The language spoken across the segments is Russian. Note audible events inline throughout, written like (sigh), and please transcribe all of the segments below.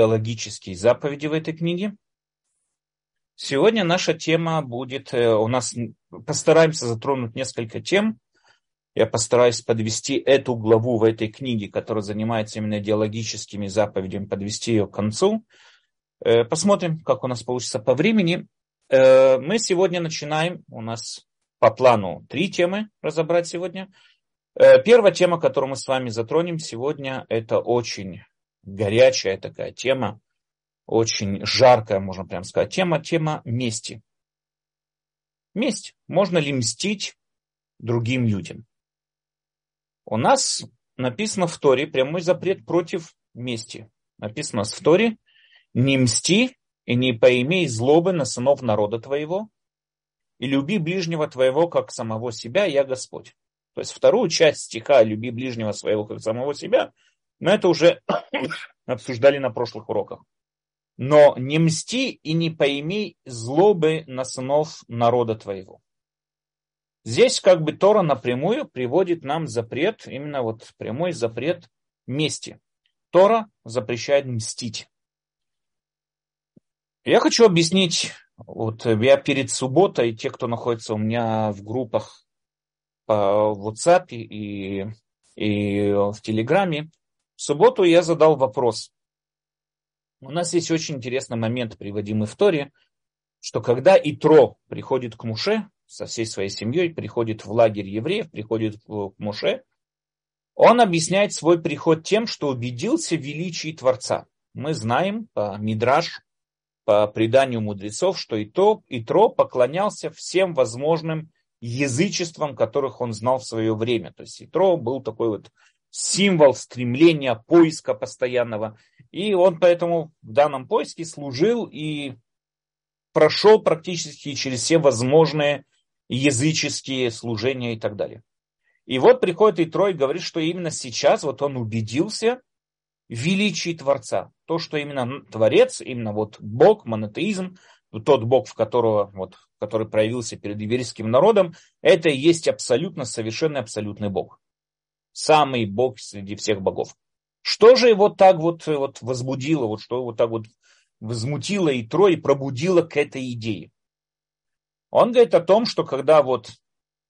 теологические заповеди в этой книге. Сегодня наша тема будет, э, у нас постараемся затронуть несколько тем. Я постараюсь подвести эту главу в этой книге, которая занимается именно идеологическими заповедями, подвести ее к концу. Э, посмотрим, как у нас получится по времени. Э, мы сегодня начинаем, у нас по плану три темы разобрать сегодня. Первая тема, которую мы с вами затронем сегодня, это очень горячая такая тема, очень жаркая, можно прям сказать, тема, тема мести. Месть. Можно ли мстить другим людям? У нас написано в Торе прямой запрет против мести. Написано в Торе, не мсти и не поимей злобы на сынов народа твоего, и люби ближнего твоего, как самого себя, я Господь. То есть вторую часть стиха «люби ближнего своего, как самого себя» Но это уже (coughs) обсуждали на прошлых уроках. Но не мсти и не поимей злобы на сынов народа твоего. Здесь как бы Тора напрямую приводит нам запрет, именно вот прямой запрет мести. Тора запрещает мстить. Я хочу объяснить, вот я перед субботой, те, кто находится у меня в группах по WhatsApp и, и в Телеграме, в субботу я задал вопрос. У нас есть очень интересный момент, приводимый в Торе, что когда Итро приходит к Муше со всей своей семьей, приходит в лагерь евреев, приходит к Муше, он объясняет свой приход тем, что убедился в величии Творца. Мы знаем по Мидраш, по преданию мудрецов, что Итро, Итро поклонялся всем возможным язычествам, которых он знал в свое время. То есть Итро был такой вот символ стремления, поиска постоянного. И он поэтому в данном поиске служил и прошел практически через все возможные языческие служения и так далее. И вот приходит и Трой говорит, что именно сейчас вот он убедился в величии Творца. То, что именно Творец, именно вот Бог, монотеизм, тот Бог, в которого, вот, который проявился перед еврейским народом, это и есть абсолютно совершенный абсолютный Бог самый бог среди всех богов. Что же его так вот, вот возбудило, вот что его так вот возмутило и Трой пробудило к этой идее? Он говорит о том, что когда вот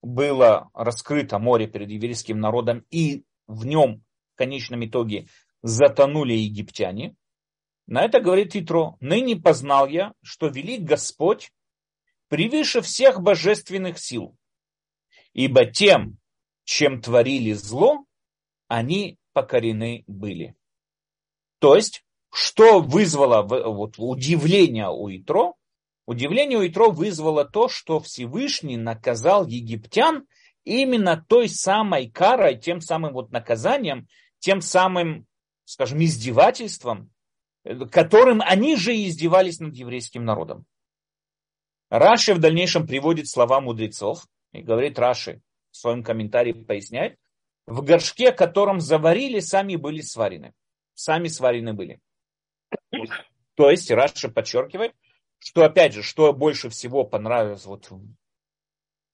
было раскрыто море перед еврейским народом и в нем в конечном итоге затонули египтяне, на это говорит Итро, ныне познал я, что велик Господь превыше всех божественных сил, ибо тем, чем творили зло, они покорены были. То есть, что вызвало вот, удивление у Итро? Удивление у Итро вызвало то, что Всевышний наказал египтян именно той самой карой, тем самым вот наказанием, тем самым, скажем, издевательством, которым они же издевались над еврейским народом. Раши в дальнейшем приводит слова мудрецов и говорит Раши, в своем комментарии поясняет, в горшке, котором заварили, сами были сварены. Сами сварены были. То есть Раша подчеркивает, что опять же, что больше всего понравилось, вот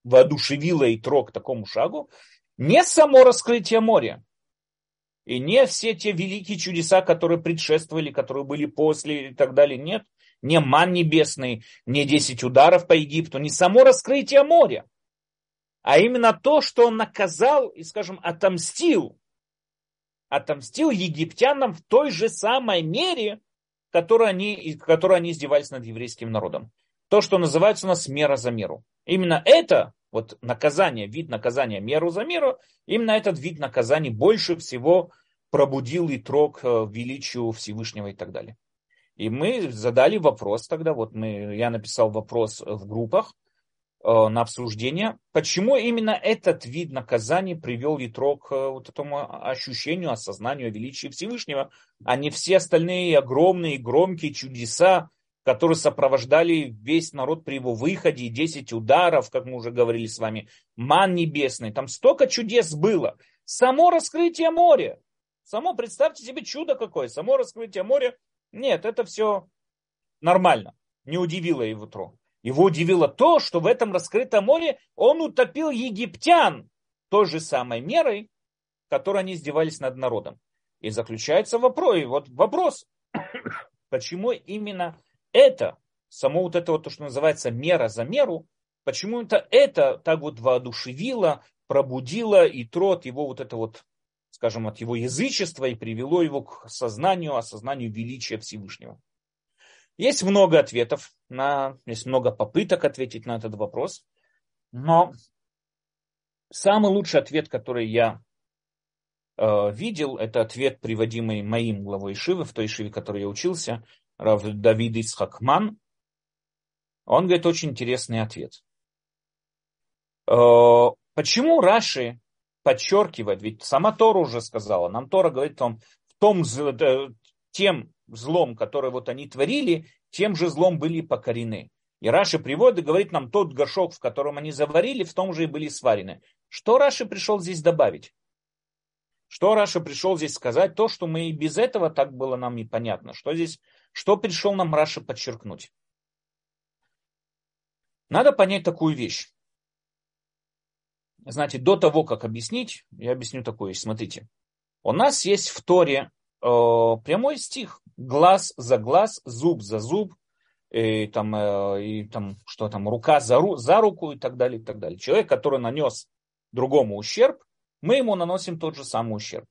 воодушевило и трог такому шагу, не само раскрытие моря, и не все те великие чудеса, которые предшествовали, которые были после и так далее, нет. Не ман небесный, не десять ударов по Египту, не само раскрытие моря а именно то, что он наказал и, скажем, отомстил. Отомстил египтянам в той же самой мере, которой они, которой они издевались над еврейским народом. То, что называется у нас мера за меру. Именно это, вот наказание, вид наказания меру за меру, именно этот вид наказаний больше всего пробудил и трог э, величию Всевышнего и так далее. И мы задали вопрос тогда, вот мы, я написал вопрос в группах, на обсуждение, почему именно этот вид наказания привел Ятро к э, вот этому ощущению, осознанию величия Всевышнего, а не все остальные огромные, громкие чудеса, которые сопровождали весь народ при его выходе, 10 ударов, как мы уже говорили с вами, ман небесный, там столько чудес было. Само раскрытие моря, само, представьте себе чудо какое, само раскрытие моря, нет, это все нормально, не удивило его Тро. Его удивило то, что в этом раскрытом море он утопил египтян той же самой мерой, которой они издевались над народом. И заключается вопрос, вот вопрос, почему именно это, само вот это вот то, что называется мера за меру, почему это это так вот воодушевило, пробудило и трот его вот это вот, скажем, от его язычества и привело его к сознанию, осознанию величия Всевышнего. Есть много ответов, на, есть много попыток ответить на этот вопрос, но самый лучший ответ, который я э, видел, это ответ, приводимый моим главой Шивы, в той Шиве, в которой я учился, Рав Давид Исхакман. Он говорит очень интересный ответ. Э, почему Раши подчеркивает, ведь сама Тора уже сказала, нам Тора говорит о том, в том э, тем злом, которое вот они творили, тем же злом были покорены. И Раши приводит и говорит нам, тот горшок, в котором они заварили, в том же и были сварены. Что Раши пришел здесь добавить? Что Раши пришел здесь сказать? То, что мы и без этого так было нам и понятно. Что здесь, что пришел нам Раши подчеркнуть? Надо понять такую вещь. Знаете, до того, как объяснить, я объясню такую вещь. Смотрите, у нас есть в Торе прямой стих. Глаз за глаз, зуб за зуб, и там, э, и там что там, рука за, ру, за руку и так далее, и так далее. Человек, который нанес другому ущерб, мы ему наносим тот же самый ущерб.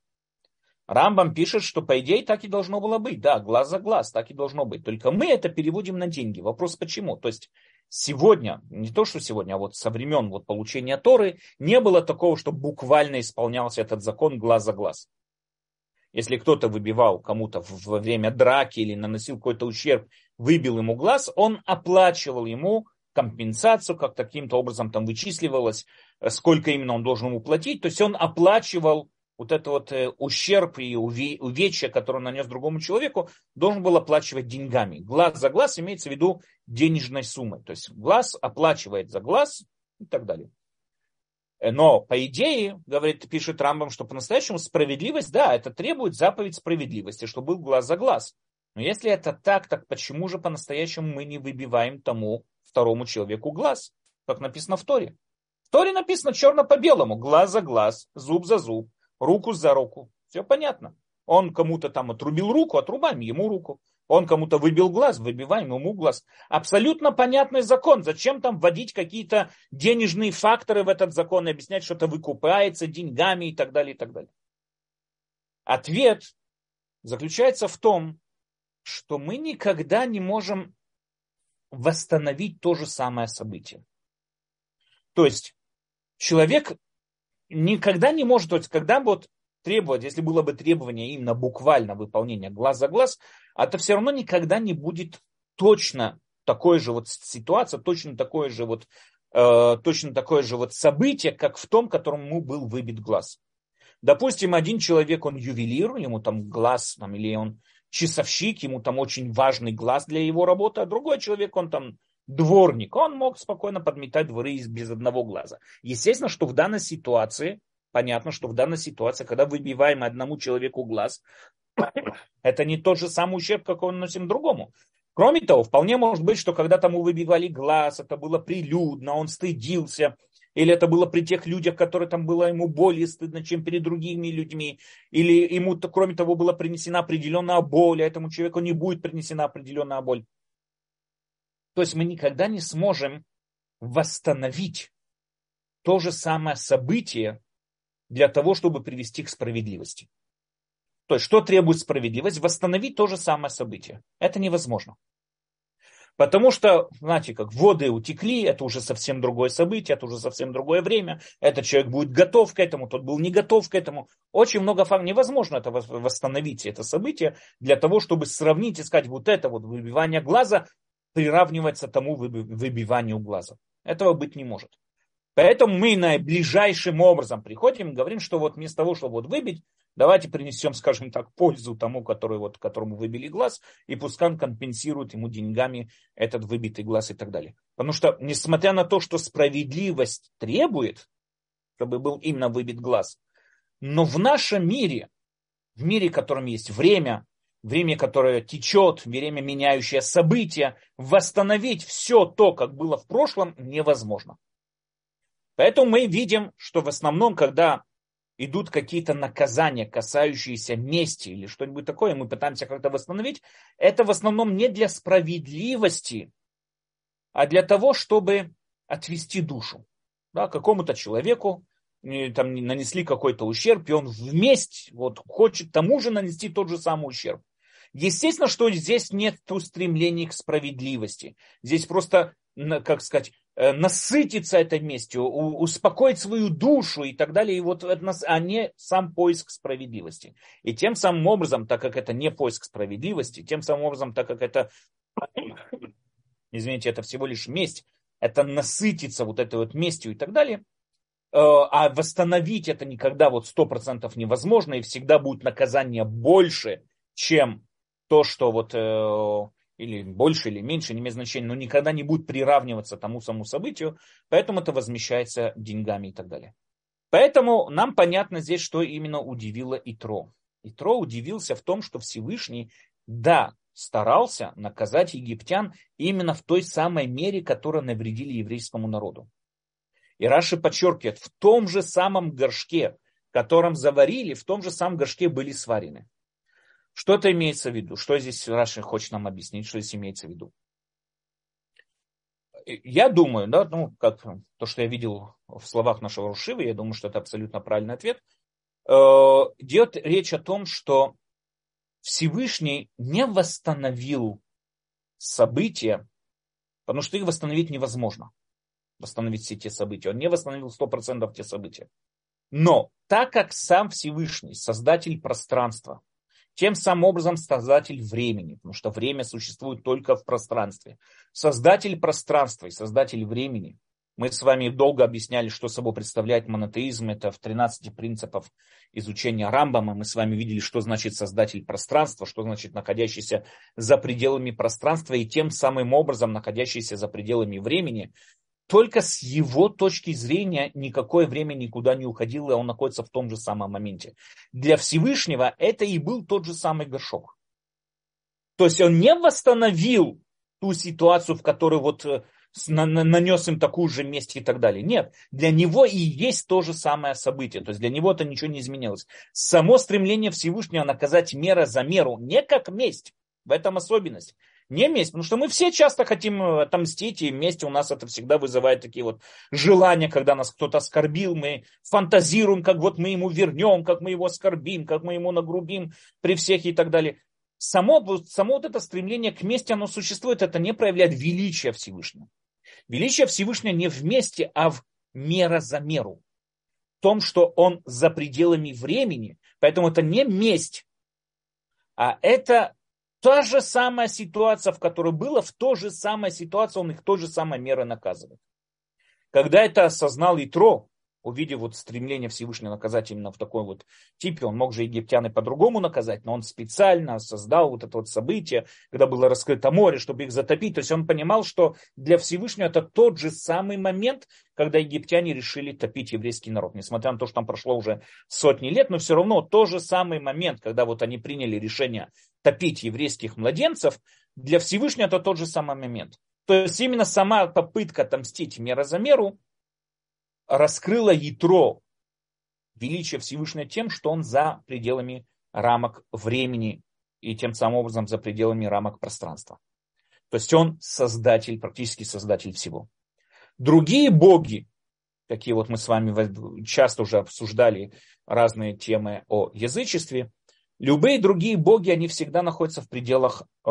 Рамбам пишет, что по идее так и должно было быть. Да, глаз за глаз, так и должно быть. Только мы это переводим на деньги. Вопрос почему? То есть сегодня, не то что сегодня, а вот со времен вот получения Торы, не было такого, что буквально исполнялся этот закон глаз за глаз. Если кто-то выбивал кому-то во время драки или наносил какой-то ущерб, выбил ему глаз, он оплачивал ему компенсацию, как таким-то образом там вычисливалось, э, сколько именно он должен ему платить. То есть он оплачивал вот этот вот э, ущерб и увечья, который он нанес другому человеку, должен был оплачивать деньгами. Глаз за глаз имеется в виду денежной суммой. То есть глаз оплачивает за глаз и так далее. Э, но по идее, говорит, пишет Рамбам, что по-настоящему справедливость, да, это требует заповедь справедливости, чтобы был глаз за глаз. Но если это так, так почему же по-настоящему мы не выбиваем тому второму человеку глаз, как написано в Торе? В Торе написано черно по белому, глаз за глаз, зуб за зуб, руку за руку. Все понятно. Он кому-то там отрубил руку, отрубаем ему руку. Он кому-то выбил глаз, выбиваем ему глаз. Абсолютно понятный закон. Зачем там вводить какие-то денежные факторы в этот закон и объяснять, что это выкупается деньгами и так далее, и так далее. Ответ заключается в том, что мы никогда не можем восстановить то же самое событие. То есть человек никогда не может, то есть когда вот требовать, если было бы требование именно буквально выполнения глаз за глаз, это все равно никогда не будет точно такой же вот ситуация, точно такое же вот, э, точно такое же вот событие, как в том, которому был выбит глаз. Допустим, один человек, он ювелир, ему там глаз, там, или он часовщик, ему там очень важный глаз для его работы, а другой человек, он там дворник, он мог спокойно подметать дворы без одного глаза. Естественно, что в данной ситуации понятно, что в данной ситуации, когда выбиваем одному человеку глаз, это не тот же самый ущерб, какой он наносим другому. Кроме того, вполне может быть, что когда тому выбивали глаз, это было прилюдно, он стыдился, или это было при тех людях, которые там было ему более стыдно, чем перед другими людьми, или ему, кроме того, была принесена определенная боль, а этому человеку не будет принесена определенная боль. То есть мы никогда не сможем восстановить то же самое событие, для того, чтобы привести к справедливости. То есть, что требует справедливость? Восстановить то же самое событие. Это невозможно. Потому что, знаете, как воды утекли, это уже совсем другое событие, это уже совсем другое время. Этот человек будет готов к этому, тот был не готов к этому. Очень много фактов. Невозможно это восстановить, это событие, для того, чтобы сравнить и сказать, вот это вот выбивание глаза приравнивается тому выбиванию глаза. Этого быть не может. Поэтому мы наиближайшим образом приходим и говорим, что вот вместо того, чтобы вот выбить, давайте принесем, скажем так, пользу тому, который вот, которому выбили глаз, и пускай компенсирует ему деньгами этот выбитый глаз и так далее. Потому что, несмотря на то, что справедливость требует, чтобы был именно выбит глаз, но в нашем мире, в мире, в котором есть время, время, которое течет, время, меняющее события, восстановить все то, как было в прошлом, невозможно. Поэтому мы видим, что в основном, когда идут какие-то наказания, касающиеся мести или что-нибудь такое, мы пытаемся как-то восстановить, это в основном не для справедливости, а для того, чтобы отвести душу. Да, какому-то человеку там нанесли какой-то ущерб, и он вместе вот, хочет тому же нанести тот же самый ущерб. Естественно, что здесь нет стремления к справедливости. Здесь просто, как сказать, насытиться этой местью, успокоить свою душу и так далее, и вот а не сам поиск справедливости. И тем самым образом, так как это не поиск справедливости, тем самым образом, так как это, (coughs) извините, это всего лишь месть, это насытиться вот этой вот местью и так далее, э, а восстановить это никогда вот сто процентов невозможно, и всегда будет наказание больше, чем то, что вот э, или больше, или меньше, не имеет значения, но никогда не будет приравниваться тому самому событию, поэтому это возмещается деньгами и так далее. Поэтому нам понятно здесь, что именно удивило Итро. Итро удивился в том, что Всевышний, да, старался наказать египтян именно в той самой мере, которая навредили еврейскому народу. И Раши подчеркивает, в том же самом горшке, которым заварили, в том же самом горшке были сварены. Что это имеется в виду? Что здесь Раши хочет нам объяснить, что здесь имеется в виду? Я думаю, да, ну, как то, что я видел в словах нашего Рушивы, я думаю, что это абсолютно правильный ответ. Э, идет речь о том, что Всевышний не восстановил события, потому что их восстановить невозможно. Восстановить все те события. Он не восстановил 100% те события. Но так как сам Всевышний, создатель пространства, тем самым образом создатель времени, потому что время существует только в пространстве. Создатель пространства и создатель времени. Мы с вами долго объясняли, что собой представляет монотеизм. Это в 13 принципах изучения Рамбама. Мы с вами видели, что значит создатель пространства, что значит находящийся за пределами пространства и тем самым образом находящийся за пределами времени только с его точки зрения никакое время никуда не уходило, и он находится в том же самом моменте. Для Всевышнего это и был тот же самый горшок. То есть он не восстановил ту ситуацию, в которой вот э, нанес им такую же месть и так далее. Нет, для него и есть то же самое событие. То есть для него это ничего не изменилось. Само стремление Всевышнего наказать мера за меру не как месть, в этом особенность. Не месть, потому что мы все часто хотим э, отомстить, и месть у нас это всегда вызывает такие вот желания, когда нас кто-то оскорбил, мы фантазируем, как вот мы ему вернем, как мы его оскорбим, как мы ему нагрубим при всех и так далее. Само, само вот это стремление к мести, оно существует, это не проявляет величие Всевышнего. Величие Всевышнего не в месте, а в мера за меру. В том, что он за пределами времени, поэтому это не месть, а это Та же самая ситуация, в которой было, в той же самой ситуации он их той же самой мерой наказывает. Когда это осознал Итро, увидев вот стремление Всевышнего наказать именно в такой вот типе, он мог же египтян и по-другому наказать, но он специально создал вот это вот событие, когда было раскрыто море, чтобы их затопить. То есть он понимал, что для Всевышнего это тот же самый момент, когда египтяне решили топить еврейский народ. Несмотря на то, что там прошло уже сотни лет, но все равно тот же самый момент, когда вот они приняли решение топить еврейских младенцев, для Всевышнего это тот же самый момент. То есть именно сама попытка отомстить мера за меру, раскрыла ятро величия Всевышнего тем, что он за пределами рамок времени и тем самым образом за пределами рамок пространства. То есть он создатель, практически создатель всего. Другие боги, какие вот мы с вами часто уже обсуждали разные темы о язычестве, любые другие боги, они всегда находятся в пределах э,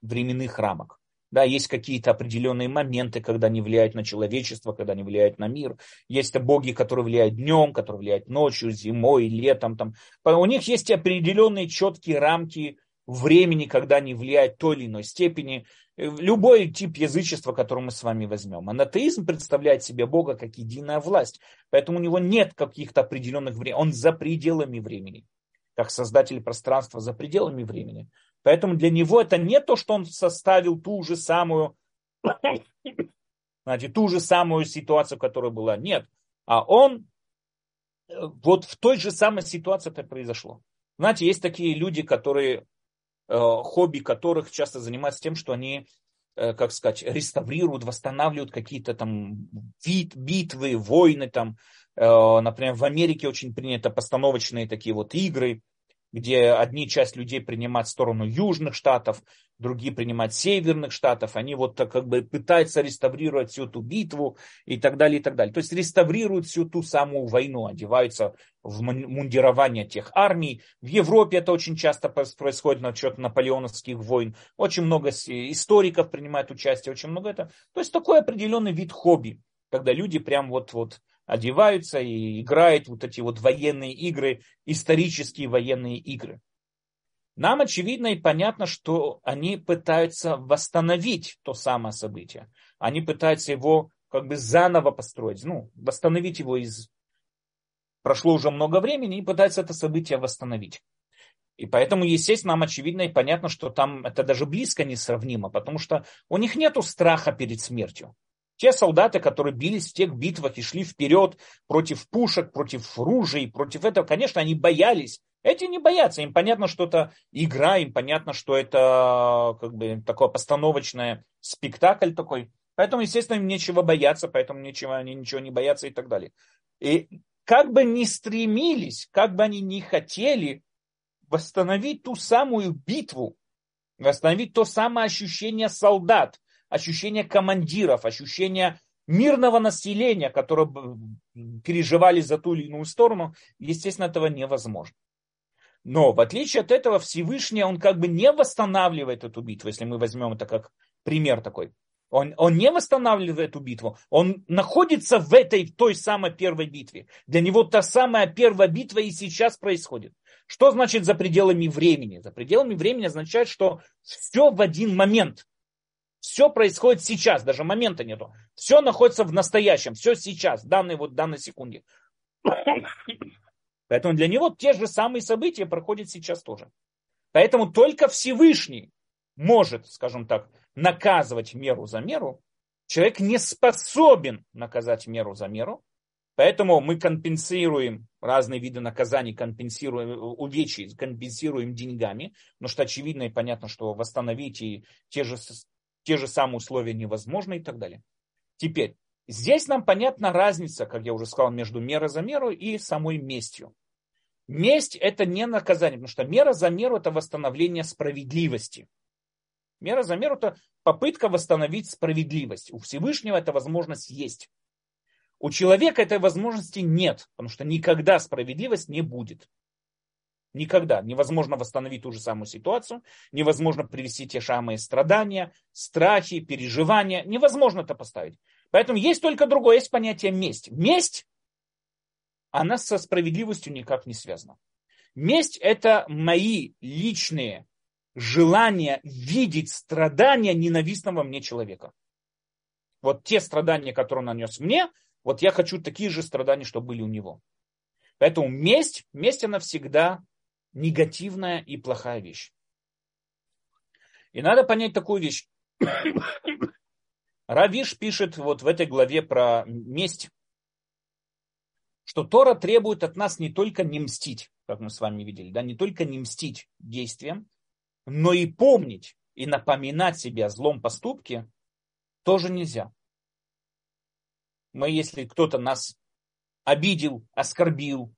временных рамок. Да, есть какие-то определенные моменты, когда они влияют на человечество, когда они влияют на мир. Есть боги, которые влияют днем, которые влияют ночью, зимой, летом. Там. У них есть определенные четкие рамки времени, когда они влияют в той или иной степени. Любой тип язычества, который мы с вами возьмем. Анатеизм представляет себе Бога как единая власть. Поэтому у него нет каких-то определенных времени. Он за пределами времени. Как создатель пространства за пределами времени. Поэтому для него это не то, что он составил ту же самую, знаете, ту же самую ситуацию, которая была. Нет. А он э, вот в той же самой ситуации это произошло. Знаете, есть такие люди, которые, э, хобби которых часто занимаются тем, что они э, как сказать, реставрируют, восстанавливают какие-то там бит, битвы, войны там. Например, в Америке очень принято постановочные такие вот игры, где одни часть людей принимают сторону южных штатов, другие принимают северных штатов, они вот как бы пытаются реставрировать всю эту битву и так далее, и так далее. То есть реставрируют всю ту самую войну, одеваются в мундирование тех армий. В Европе это очень часто происходит на счет наполеоновских войн. Очень много историков принимают участие, очень много это. То есть такой определенный вид хобби, когда люди прям вот, вот одеваются и играют вот эти вот военные игры, исторические военные игры. Нам очевидно и понятно, что они пытаются восстановить то самое событие. Они пытаются его как бы заново построить, ну, восстановить его из... Прошло уже много времени и пытаются это событие восстановить. И поэтому, естественно, нам очевидно и понятно, что там это даже близко не сравнимо, потому что у них нет страха перед смертью. Те солдаты, которые бились в тех битвах и шли вперед против пушек, против ружей, против этого, конечно, они боялись. Эти не боятся, им понятно, что это игра, им понятно, что это как бы такой постановочный спектакль такой. Поэтому, естественно, им нечего бояться, поэтому ничего, они ничего не боятся и так далее. И как бы ни стремились, как бы они ни хотели восстановить ту самую битву, восстановить то самое ощущение солдат, ощущение командиров, ощущение мирного населения, которое переживали за ту или иную сторону, естественно, этого невозможно. Но в отличие от этого Всевышний, он как бы не восстанавливает эту битву, если мы возьмем это как пример такой. Он, он не восстанавливает эту битву, он находится в этой, в той самой первой битве. Для него та самая первая битва и сейчас происходит. Что значит за пределами времени? За пределами времени означает, что все в один момент. Все происходит сейчас, даже момента нету. Все находится в настоящем, все сейчас, в данной вот данной секунде. Поэтому для него те же самые события проходят сейчас тоже. Поэтому только Всевышний может, скажем так, наказывать меру за меру. Человек не способен наказать меру за меру. Поэтому мы компенсируем разные виды наказаний, компенсируем увечья, компенсируем деньгами, потому что очевидно и понятно, что восстановить и те же те же самые условия невозможны и так далее. Теперь, здесь нам понятна разница, как я уже сказал, между мерой за меру и самой местью. Месть это не наказание, потому что мера за меру это восстановление справедливости. Мера за меру это попытка восстановить справедливость. У Всевышнего эта возможность есть. У человека этой возможности нет, потому что никогда справедливость не будет. Никогда. Невозможно восстановить ту же самую ситуацию, невозможно привести те самые страдания, страхи, переживания. Невозможно это поставить. Поэтому есть только другое, есть понятие месть. Месть, она со справедливостью никак не связана. Месть – это мои личные желания видеть страдания ненавистного мне человека. Вот те страдания, которые он нанес мне, вот я хочу такие же страдания, чтобы были у него. Поэтому месть, месть она всегда негативная и плохая вещь. И надо понять такую вещь. (coughs) Равиш пишет вот в этой главе про месть, что Тора требует от нас не только не мстить, как мы с вами видели, да, не только не мстить действиям, но и помнить и напоминать себе о злом поступке тоже нельзя. Мы, если кто-то нас обидел, оскорбил,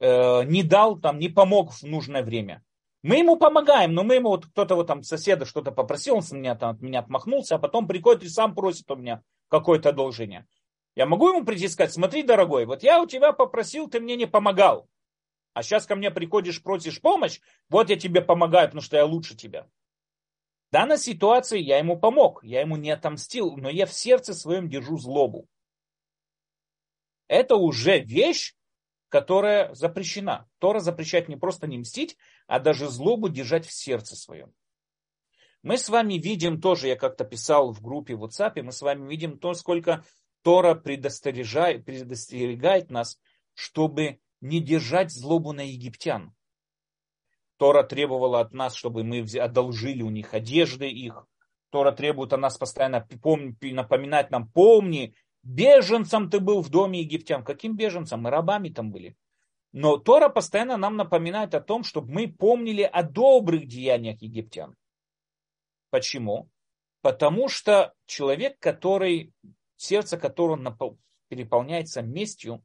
э, не дал, там, не помог в нужное время. Мы ему помогаем, но мы ему, вот кто-то вот там соседа что-то попросил, он с меня, там, от меня отмахнулся, а потом приходит и сам просит у меня какое-то одолжение. Я могу ему прийти и сказать, смотри, дорогой, вот я у тебя попросил, ты мне не помогал. А сейчас ко мне приходишь, просишь помощь, вот я тебе помогаю, потому что я лучше тебя. В данной ситуации я ему помог, я ему не отомстил, но я в сердце своем держу злобу. Это уже вещь, которая запрещена. Тора запрещает не просто не мстить, а даже злобу держать в сердце своем. Мы с вами видим тоже, я как-то писал в группе в WhatsApp, мы с вами видим то, сколько Тора предостерегает, предостерегает нас, чтобы не держать злобу на египтян. Тора требовала от нас, чтобы мы одолжили у них одежды их. Тора требует от нас постоянно напоминать нам, помни, Беженцем ты был в доме египтян. Каким беженцем? Мы рабами там были. Но Тора постоянно нам напоминает о том, чтобы мы помнили о добрых деяниях египтян. Почему? Потому что человек, который, сердце которого переполняется местью,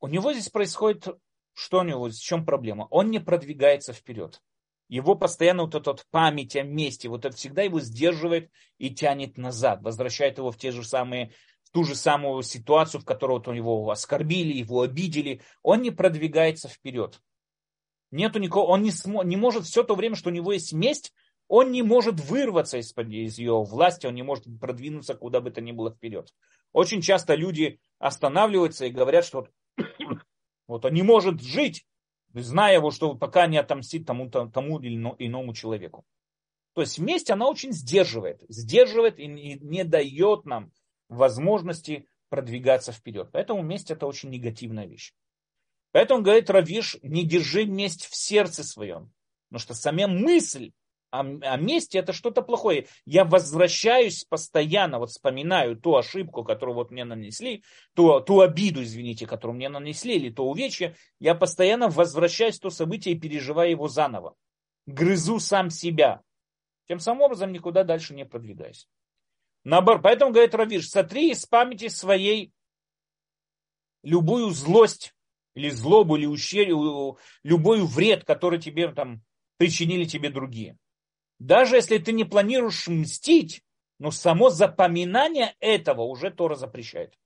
у него здесь происходит, что у него, в чем проблема? Он не продвигается вперед. Его постоянно вот эта вот память о месте, вот это всегда его сдерживает и тянет назад, возвращает его в те же самые в ту же самую ситуацию, в которой вот у него оскорбили, его обидели, он не продвигается вперед. Нету никого, он не, смо, не может все то время, что у него есть месть, он не может вырваться из, из ее власти, он не может продвинуться куда бы то ни было вперед. Очень часто люди останавливаются и говорят, что вот (coughs) он не может жить, зная его, что пока не отомстит тому, тому или иному человеку. То есть месть, она очень сдерживает, сдерживает и не дает нам возможности продвигаться вперед. Поэтому месть это очень негативная вещь. Поэтому говорит Равиш, не держи месть в сердце своем. Потому что сама мысль о мести это что-то плохое. Я возвращаюсь постоянно, вот вспоминаю ту ошибку, которую вот мне нанесли, ту, ту обиду, извините, которую мне нанесли, или то увечье, я постоянно возвращаюсь в то событие и переживаю его заново. Грызу сам себя. Тем самым образом никуда дальше не продвигаюсь. Наоборот, поэтому, говорит Равиш, сотри из памяти своей любую злость, или злобу, или ущерб, любой вред, который тебе там причинили тебе другие. Даже если ты не планируешь мстить, но само запоминание этого уже Тора запрещает.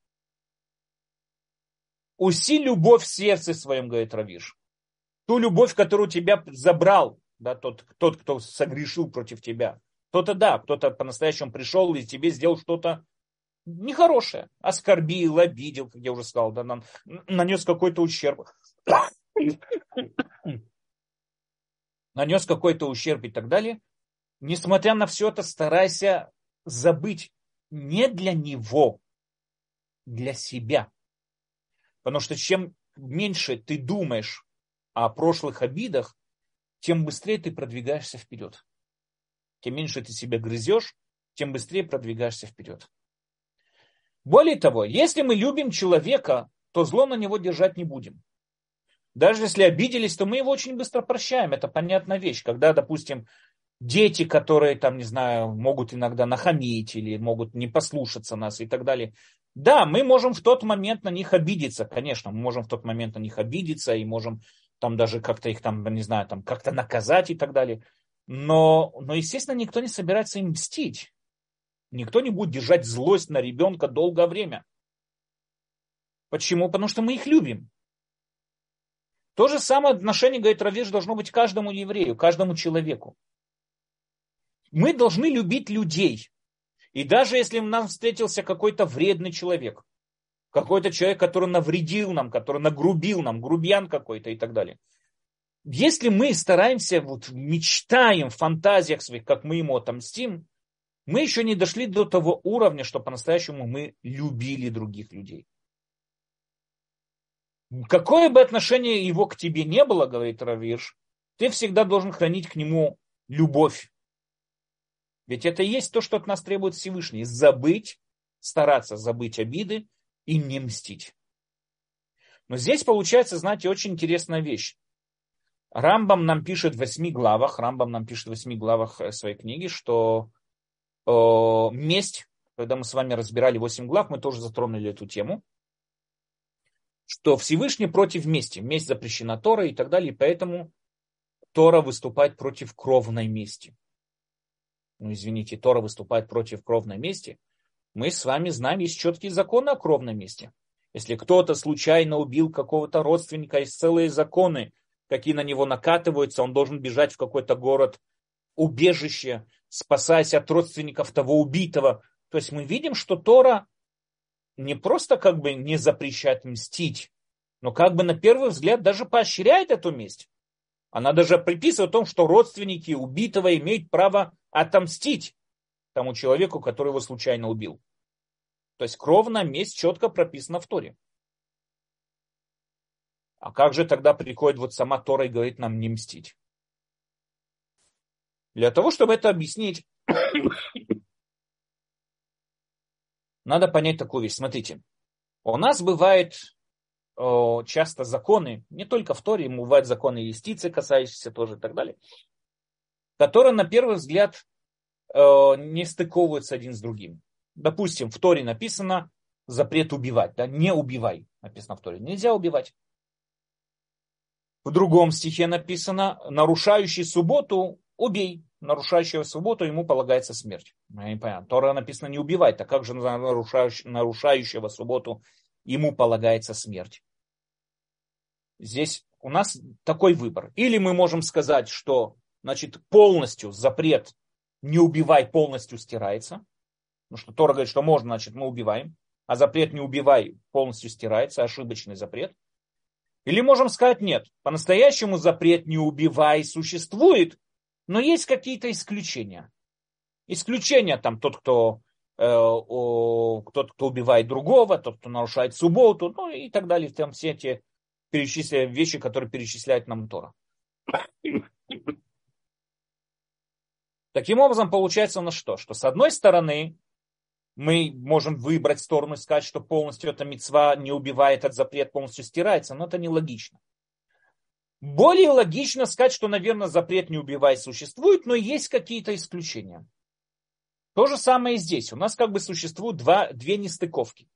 Уси любовь в сердце своем, говорит Равиш. Ту любовь, которую тебя забрал, да, тот, тот, кто согрешил против тебя. Кто-то да, кто-то по-настоящему пришел и тебе сделал что-то нехорошее. Оскорбил, обидел, как я уже сказал, да, нанес какой-то ущерб. (coughs) нанес какой-то ущерб и так далее. Несмотря на все это, старайся забыть не для него, для себя. Потому что чем меньше ты думаешь о прошлых обидах, тем быстрее ты продвигаешься вперед. Тем меньше ты себя грызешь, тем быстрее продвигаешься вперед. Более того, если мы любим человека, то зло на него держать не будем. Даже если обиделись, то мы его очень быстро прощаем. Это понятная вещь. Когда, допустим, дети, которые, там, не знаю, могут иногда нахамить или могут не послушаться нас и так далее. Да, мы можем в тот момент на них обидеться, конечно, мы можем в тот момент на них обидеться и можем там даже как-то их там, не знаю, там как-то наказать и так далее. Но, но, естественно, никто не собирается им мстить. Никто не будет держать злость на ребенка долгое время. Почему? Потому что мы их любим. То же самое отношение, говорит Равиш, должно быть каждому еврею, каждому человеку. Мы должны любить людей. И даже если нам встретился какой-то вредный человек, какой-то человек, который навредил нам, который нагрубил нам, грубиян какой-то и так далее – если мы стараемся, вот мечтаем в фантазиях своих, как мы ему отомстим, мы еще не дошли до того уровня, что по-настоящему мы любили других людей. Какое бы отношение его к тебе не было, говорит Равирш, ты всегда должен хранить к нему любовь. Ведь это и есть то, что от нас требует Всевышний. Забыть, стараться забыть обиды и не мстить. Но здесь получается, знаете, очень интересная вещь. Рамбам нам пишет в восьми главах, Рамбам нам пишет в восьми главах э, своей книги, что э, месть, когда мы с вами разбирали восемь глав, мы тоже затронули эту тему, что Всевышний против мести. Месть запрещена Тора и так далее, и поэтому Тора выступает против кровной мести. Ну, извините, Тора выступает против кровной мести. Мы с вами знаем, есть четкие законы о кровной мести. Если кто-то случайно убил какого-то родственника, есть целые законы, какие на него накатываются, он должен бежать в какой-то город, убежище, спасаясь от родственников того убитого. То есть мы видим, что Тора не просто как бы не запрещает мстить, но как бы на первый взгляд даже поощряет эту месть. Она даже приписывает о том, что родственники убитого имеют право отомстить тому человеку, который его случайно убил. То есть кровная месть четко прописана в Торе. А как же тогда приходит вот сама Тора и говорит нам не мстить? Для того, чтобы это объяснить, (coughs) надо понять такую вещь. Смотрите, у нас бывает о, часто законы, не только в Торе, бывают законы юстиции, касающиеся тоже и так далее, которые на первый взгляд э, не стыковываются один с другим. Допустим, в Торе написано запрет убивать, да, не убивай, написано в Торе, нельзя убивать. В другом стихе написано, нарушающий субботу, убей. Нарушающего субботу ему полагается смерть. Я не понимаю. Тора написано не убивать, так как же нарушающего, нарушающего субботу ему полагается смерть? Здесь у нас такой выбор. Или мы можем сказать, что значит, полностью запрет не убивай полностью стирается. Ну что Тора говорит, что можно, значит, мы убиваем. А запрет не убивай полностью стирается, ошибочный запрет. Или можем сказать нет, по-настоящему запрет не убивай существует, но есть какие-то исключения. Исключения там тот, кто э, тот, кто убивает другого, тот, кто нарушает субботу, ну и так далее. Там все эти перечисляют вещи, которые перечисляет нам Тора. Таким образом, получается у нас что? Что с одной стороны, мы можем выбрать сторону и сказать, что полностью эта мецва не убивает, этот запрет полностью стирается, но это нелогично. Более логично сказать, что, наверное, запрет не убивай существует, но есть какие-то исключения. То же самое и здесь. У нас как бы существуют два, две нестыковки.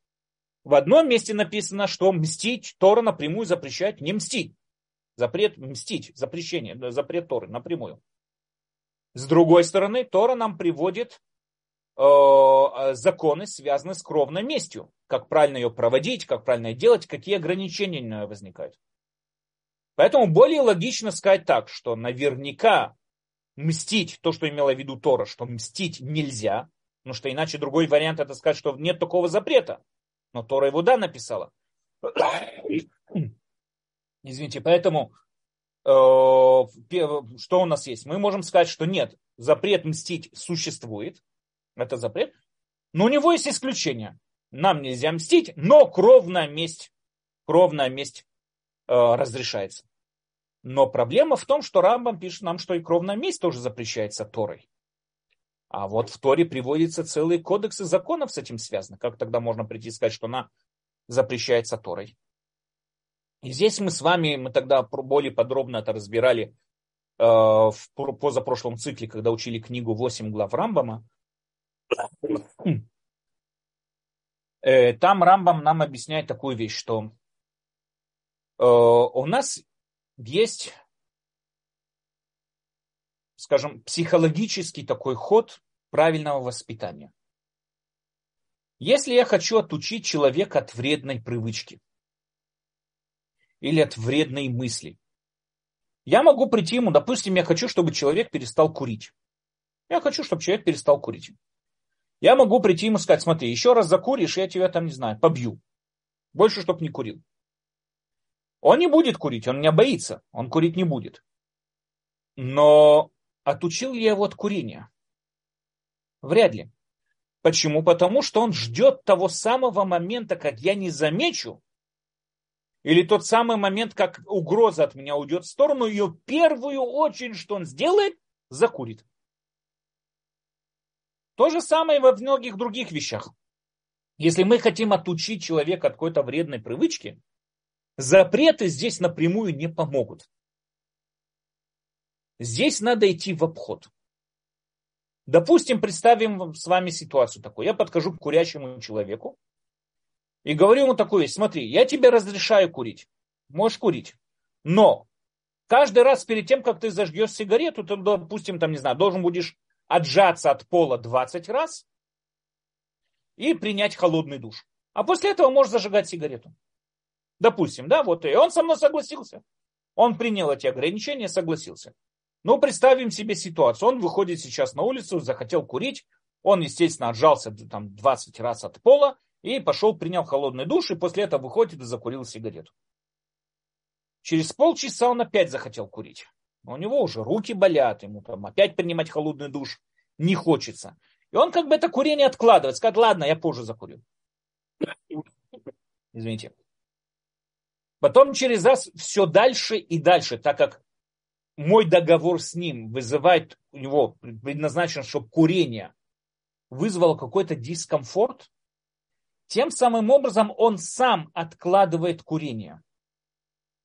В одном месте написано, что мстить Тора напрямую запрещает не мстить. Запрет мстить, запрещение, запрет Торы напрямую. С другой стороны, Тора нам приводит Э, законы, связанные с кровной местью. Как правильно ее проводить, как правильно ее делать, какие ограничения возникают. Поэтому более логично сказать так, что наверняка мстить, то, что имела в виду Тора, что мстить нельзя, потому что иначе другой вариант это сказать, что нет такого запрета. Но Тора его да написала. (coughs) Извините, поэтому э, что у нас есть? Мы можем сказать, что нет, запрет мстить существует, это запрет. Но у него есть исключение. Нам нельзя мстить, но кровная месть, кровная месть э, разрешается. Но проблема в том, что Рамбам пишет нам, что и кровная месть тоже запрещается Торой. А вот в Торе приводятся целые кодексы законов с этим связаны. Как тогда можно прийти и сказать, что она запрещается Торой? И здесь мы с вами, мы тогда более подробно это разбирали э, в позапрошлом цикле, когда учили книгу «8 глав Рамбама», Э, там Рамбам нам объясняет такую вещь, что э, у нас есть, скажем, психологический такой ход правильного воспитания. Если я хочу отучить человека от вредной привычки или от вредной мысли, я могу прийти ему, допустим, я хочу, чтобы человек перестал курить. Я хочу, чтобы человек перестал курить. Я могу прийти ему сказать, смотри, еще раз закуришь, я тебя там, не знаю, побью. Больше, чтоб не курил. Он не будет курить, он меня боится, он курить не будет. Но отучил ли я его от курения? Вряд ли. Почему? Потому что он ждет того самого момента, как я не замечу, или тот самый момент, как угроза от меня уйдет в сторону, в первую очередь, что он сделает, закурит. То же самое во многих других вещах. Если мы хотим отучить человека от какой-то вредной привычки, запреты здесь напрямую не помогут. Здесь надо идти в обход. Допустим, представим с вами ситуацию такую. Я подхожу к курящему человеку и говорю ему такую вещь. Смотри, я тебе разрешаю курить. Можешь курить. Но каждый раз перед тем, как ты зажгешь сигарету, ты, допустим, там, не знаю, должен будешь отжаться от пола 20 раз и принять холодный душ. А после этого можешь зажигать сигарету. Допустим, да, вот и он со мной согласился. Он принял эти ограничения, согласился. Ну, представим себе ситуацию. Он выходит сейчас на улицу, захотел курить. Он, естественно, отжался там 20 раз от пола и пошел, принял холодный душ, и после этого выходит и закурил сигарету. Через полчаса он опять захотел курить у него уже руки болят, ему там опять принимать холодный душ не хочется. И он как бы это курение откладывает, скажет, ладно, я позже закурю. Извините. Потом через раз все дальше и дальше, так как мой договор с ним вызывает у него предназначен, чтобы курение вызвало какой-то дискомфорт, тем самым образом он сам откладывает курение.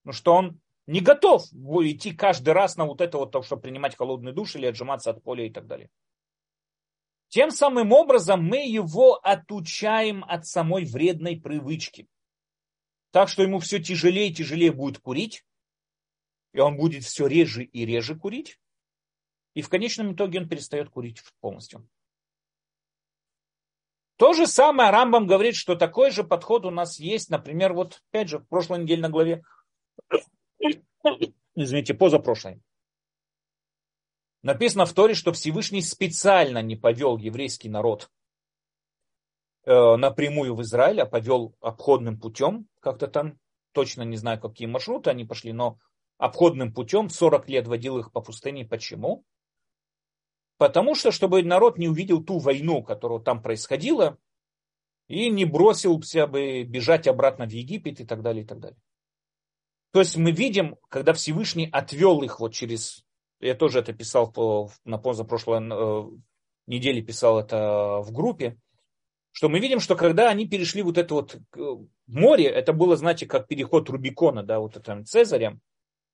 Ну что он не готов идти каждый раз на вот это вот, чтобы принимать холодный душ или отжиматься от поля и так далее. Тем самым образом мы его отучаем от самой вредной привычки. Так что ему все тяжелее и тяжелее будет курить, и он будет все реже и реже курить, и в конечном итоге он перестает курить полностью. То же самое Рамбам говорит, что такой же подход у нас есть, например, вот опять же в прошлой неделе на главе, извините, позапрошлой. Написано в Торе, что Всевышний специально не повел еврейский народ э, напрямую в Израиль, а повел обходным путем, как-то там, точно не знаю, какие маршруты они пошли, но обходным путем 40 лет водил их по пустыне. Почему? Потому что, чтобы народ не увидел ту войну, которая там происходила, и не бросился бы бежать обратно в Египет и так далее, и так далее. То есть мы видим, когда Всевышний отвел их вот через, я тоже это писал по, на позапрошлой э, неделе, писал это в группе, что мы видим, что когда они перешли вот это вот море, это было, знаете, как переход Рубикона, да, вот это Цезарем,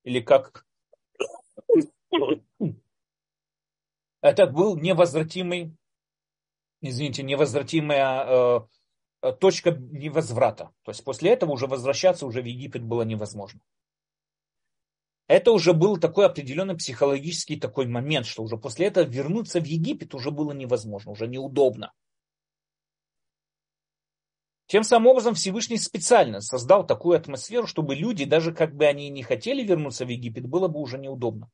или как (laughs) это был невозвратимый, извините, невозвратимая э, точка невозврата. То есть после этого уже возвращаться уже в Египет было невозможно. Это уже был такой определенный психологический такой момент, что уже после этого вернуться в Египет уже было невозможно, уже неудобно. Тем самым образом Всевышний специально создал такую атмосферу, чтобы люди, даже как бы они не хотели вернуться в Египет, было бы уже неудобно.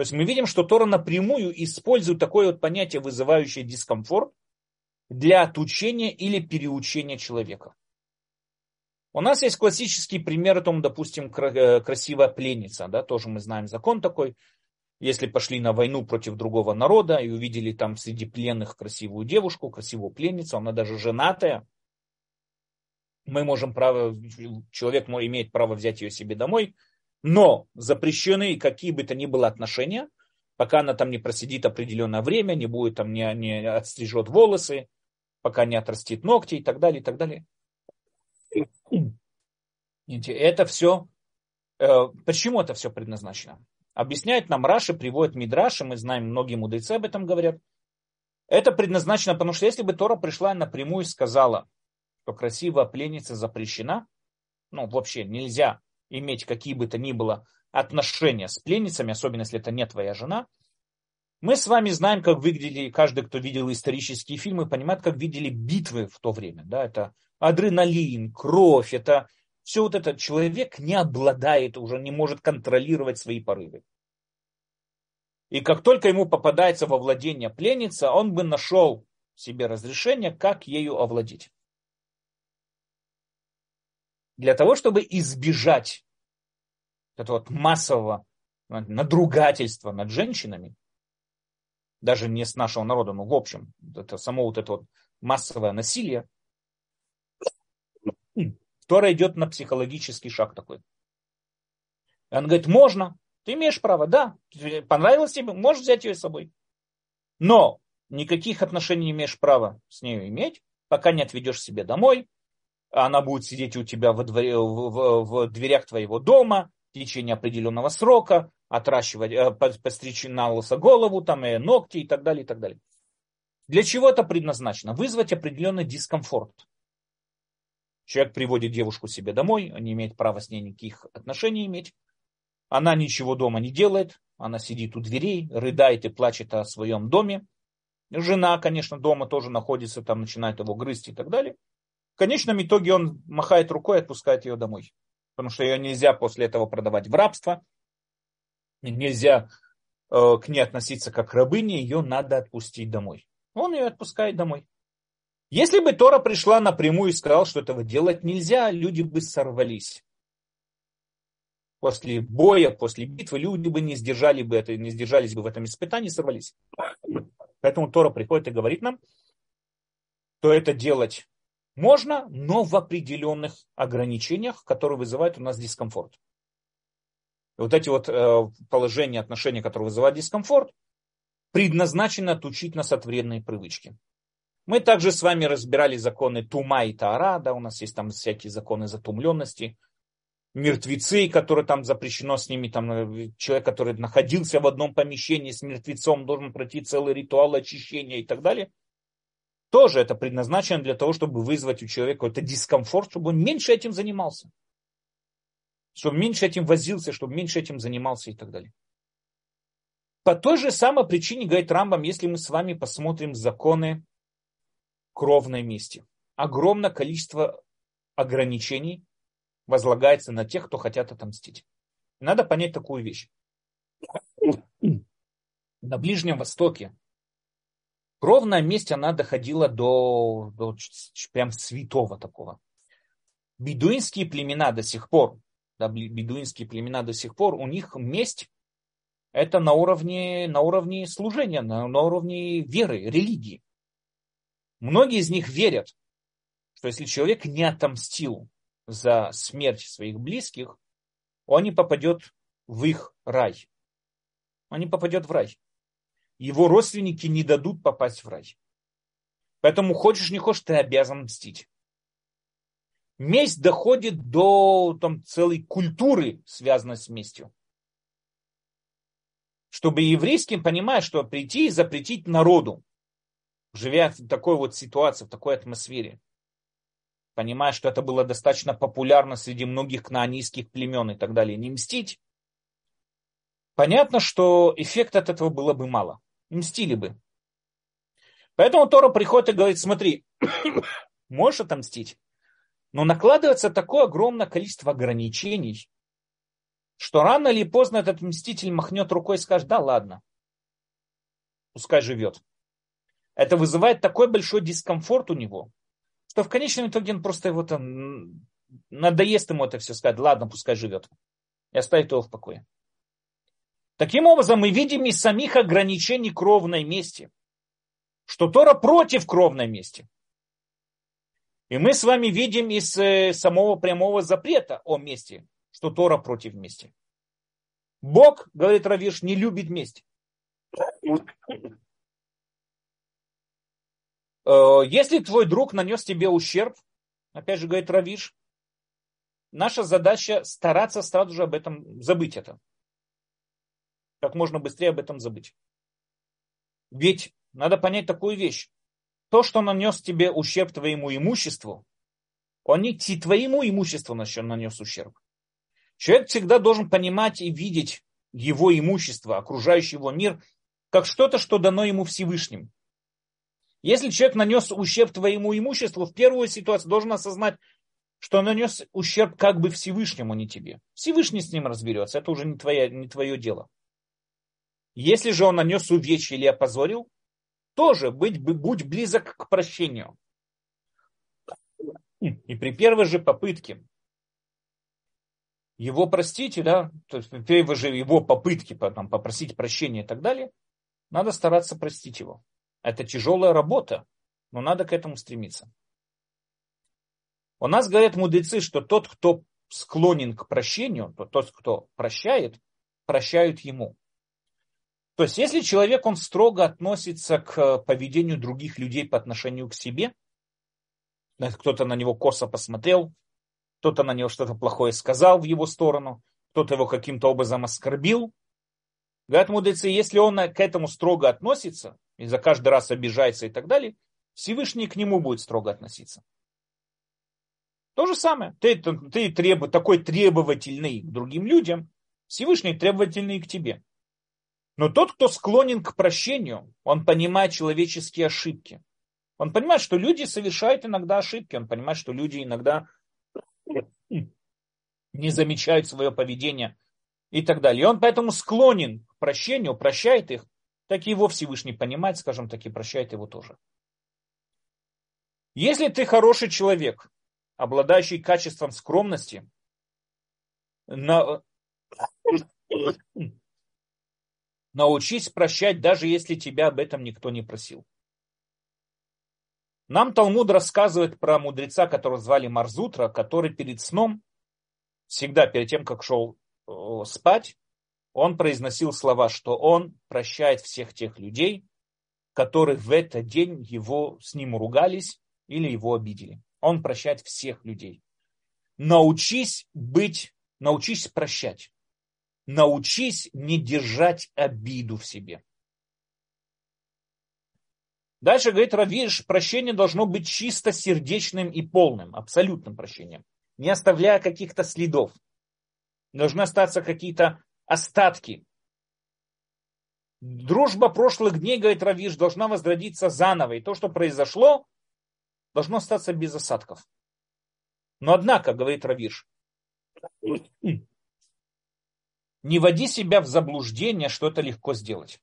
То есть мы видим, что Тора напрямую использует такое вот понятие, вызывающее дискомфорт, для отучения или переучения человека. У нас есть классический пример, о том, допустим, э, красивая пленница, да, тоже мы знаем закон такой. Если пошли на войну против другого народа и увидели там среди пленных красивую девушку, красивую пленницу, она даже женатая, мы можем право, человек имеет право взять ее себе домой, но запрещены какие бы то ни было отношения, пока она там не просидит определенное время, не будет там, не, не отстрижет волосы, пока не отрастит ногти и так далее, и так далее. Это все, э, почему это все предназначено? Объясняет нам Раши, приводит Мидраши, мы знаем, многие мудрецы об этом говорят. Это предназначено, потому что если бы Тора пришла напрямую и сказала, что красивая пленница запрещена, ну, вообще нельзя иметь какие бы то ни было отношения с пленницами, особенно если это не твоя жена. Мы с вами знаем, как выглядели, каждый, кто видел исторические фильмы, понимает, как видели битвы в то время. Да? Это адреналин, кровь, это все вот это. Человек не обладает, уже не может контролировать свои порывы. И как только ему попадается во владение пленница, он бы нашел себе разрешение, как ею овладеть для того, чтобы избежать этого вот массового надругательства над женщинами, даже не с нашего народа, но в общем, это само вот это вот массовое насилие, Тора идет на психологический шаг такой. Он говорит, можно, ты имеешь право, да, понравилось тебе, можешь взять ее с собой. Но никаких отношений не имеешь права с ней иметь, пока не отведешь себе домой, она будет сидеть у тебя во дворе, в, в, в дверях твоего дома в течение определенного срока, отращивать, э, постричь на лысо голову, там, и ногти и так далее, и так далее. Для чего это предназначено? Вызвать определенный дискомфорт. Человек приводит девушку себе домой, он не имеет права с ней никаких отношений иметь. Она ничего дома не делает, она сидит у дверей, рыдает и плачет о своем доме. Жена, конечно, дома тоже находится, там начинает его грызть и так далее конечном итоге он махает рукой и отпускает ее домой. Потому что ее нельзя после этого продавать в рабство. Нельзя э, к ней относиться как к рабыне, ее надо отпустить домой. Он ее отпускает домой. Если бы Тора пришла напрямую и сказала, что этого делать нельзя, люди бы сорвались. После боя, после битвы люди бы не сдержали бы это, не сдержались бы в этом испытании, сорвались. Поэтому Тора приходит и говорит нам, что это делать можно, но в определенных ограничениях, которые вызывают у нас дискомфорт. И вот эти вот э, положения, отношения, которые вызывают дискомфорт, предназначены отучить нас от вредной привычки. Мы также с вами разбирали законы Тума и Таара, да, у нас есть там всякие законы затумленности. мертвецы, которые там запрещено с ними, там э, человек, который находился в одном помещении с мертвецом, должен пройти целый ритуал очищения и так далее. Тоже это предназначено для того, чтобы вызвать у человека какой-то дискомфорт, чтобы он меньше этим занимался. Чтобы меньше этим возился, чтобы меньше этим занимался и так далее. По той же самой причине, говорит Рамбам, если мы с вами посмотрим законы кровной мести. Огромное количество ограничений возлагается на тех, кто хотят отомстить. Надо понять такую вещь. На Ближнем Востоке кровная месть, она доходила до, до прям святого такого. Бедуинские племена до сих пор, да, бедуинские племена до сих пор, у них месть это на уровне, на уровне служения, на, на уровне веры, религии. Многие из них верят, что если человек не отомстил за смерть своих близких, он не попадет в их рай. Он не попадет в рай. Его родственники не дадут попасть в рай. Поэтому хочешь не хочешь, ты обязан мстить. Месть доходит до там, целой культуры, связанной с местью чтобы еврейским понимать, что прийти и запретить народу, живя в такой вот ситуации, в такой атмосфере, понимая, что это было достаточно популярно среди многих кнаанийских племен и так далее, не мстить, понятно, что эффект от этого было бы мало. Мстили бы. Поэтому Тора приходит и говорит, смотри, (coughs) можешь отомстить, но накладывается такое огромное количество ограничений, что рано или поздно этот мститель махнет рукой и скажет, да ладно, пускай живет. Это вызывает такой большой дискомфорт у него, что в конечном итоге он просто его там, надоест ему это все сказать, ладно, пускай живет. И оставит его в покое. Таким образом, мы видим из самих ограничений кровной мести, что Тора против кровной мести. И мы с вами видим из э, самого прямого запрета о мести, что Тора против мести. Бог, говорит Равиш, не любит месть. Э, если твой друг нанес тебе ущерб, опять же говорит Равиш, наша задача стараться сразу же об этом забыть это. Как можно быстрее об этом забыть. Ведь надо понять такую вещь. То, что нанес тебе ущерб твоему имуществу, он не твоему имуществу нанес ущерб. Человек всегда должен понимать и видеть его имущество, окружающий его мир, как что-то, что дано ему Всевышним. Если человек нанес ущерб твоему имуществу, в первую ситуацию должен осознать, что он нанес ущерб как бы Всевышнему, а не тебе. Всевышний с ним разберется, это уже не твое, не твое дело. Если же он нанес увечье или опозорил, тоже быть, будь близок к прощению. И при первой же попытке его простите, да, то есть первые же его попытки потом попросить прощения и так далее, надо стараться простить его. Это тяжелая работа, но надо к этому стремиться. У нас говорят мудрецы, что тот, кто склонен к прощению, то тот, кто прощает, прощают ему. То есть, если человек, он строго относится к поведению других людей по отношению к себе, кто-то на него косо посмотрел, кто-то на него что-то плохое сказал в его сторону, кто-то его каким-то образом оскорбил. Говорят мудрецы, если он к этому строго относится, и за каждый раз обижается и так далее, Всевышний к нему будет строго относиться. То же самое. Ты, ты требу, такой требовательный к другим людям, Всевышний требовательный к тебе. Но тот, кто склонен к прощению, он понимает человеческие ошибки. Он понимает, что люди совершают иногда ошибки. Он понимает, что люди иногда не замечают свое поведение и так далее. И он поэтому склонен к прощению, прощает их, так и его Всевышний понимает, скажем так, и прощает его тоже. Если ты хороший человек, обладающий качеством скромности, на... научись прощать, даже если тебя об этом никто не просил. Нам Талмуд рассказывает про мудреца, которого звали Марзутра, который перед сном, всегда перед тем, как шел э, спать, он произносил слова, что он прощает всех тех людей, которые в этот день его, с ним ругались или его обидели. Он прощает всех людей. Научись быть научись прощать. Научись не держать обиду в себе. Дальше говорит Равиш, прощение должно быть чисто сердечным и полным, абсолютным прощением, не оставляя каких-то следов. Должны остаться какие-то остатки. Дружба прошлых дней, говорит Равиш, должна возродиться заново. И то, что произошло, должно остаться без осадков. Но однако, говорит Равиш, не води себя в заблуждение, что это легко сделать.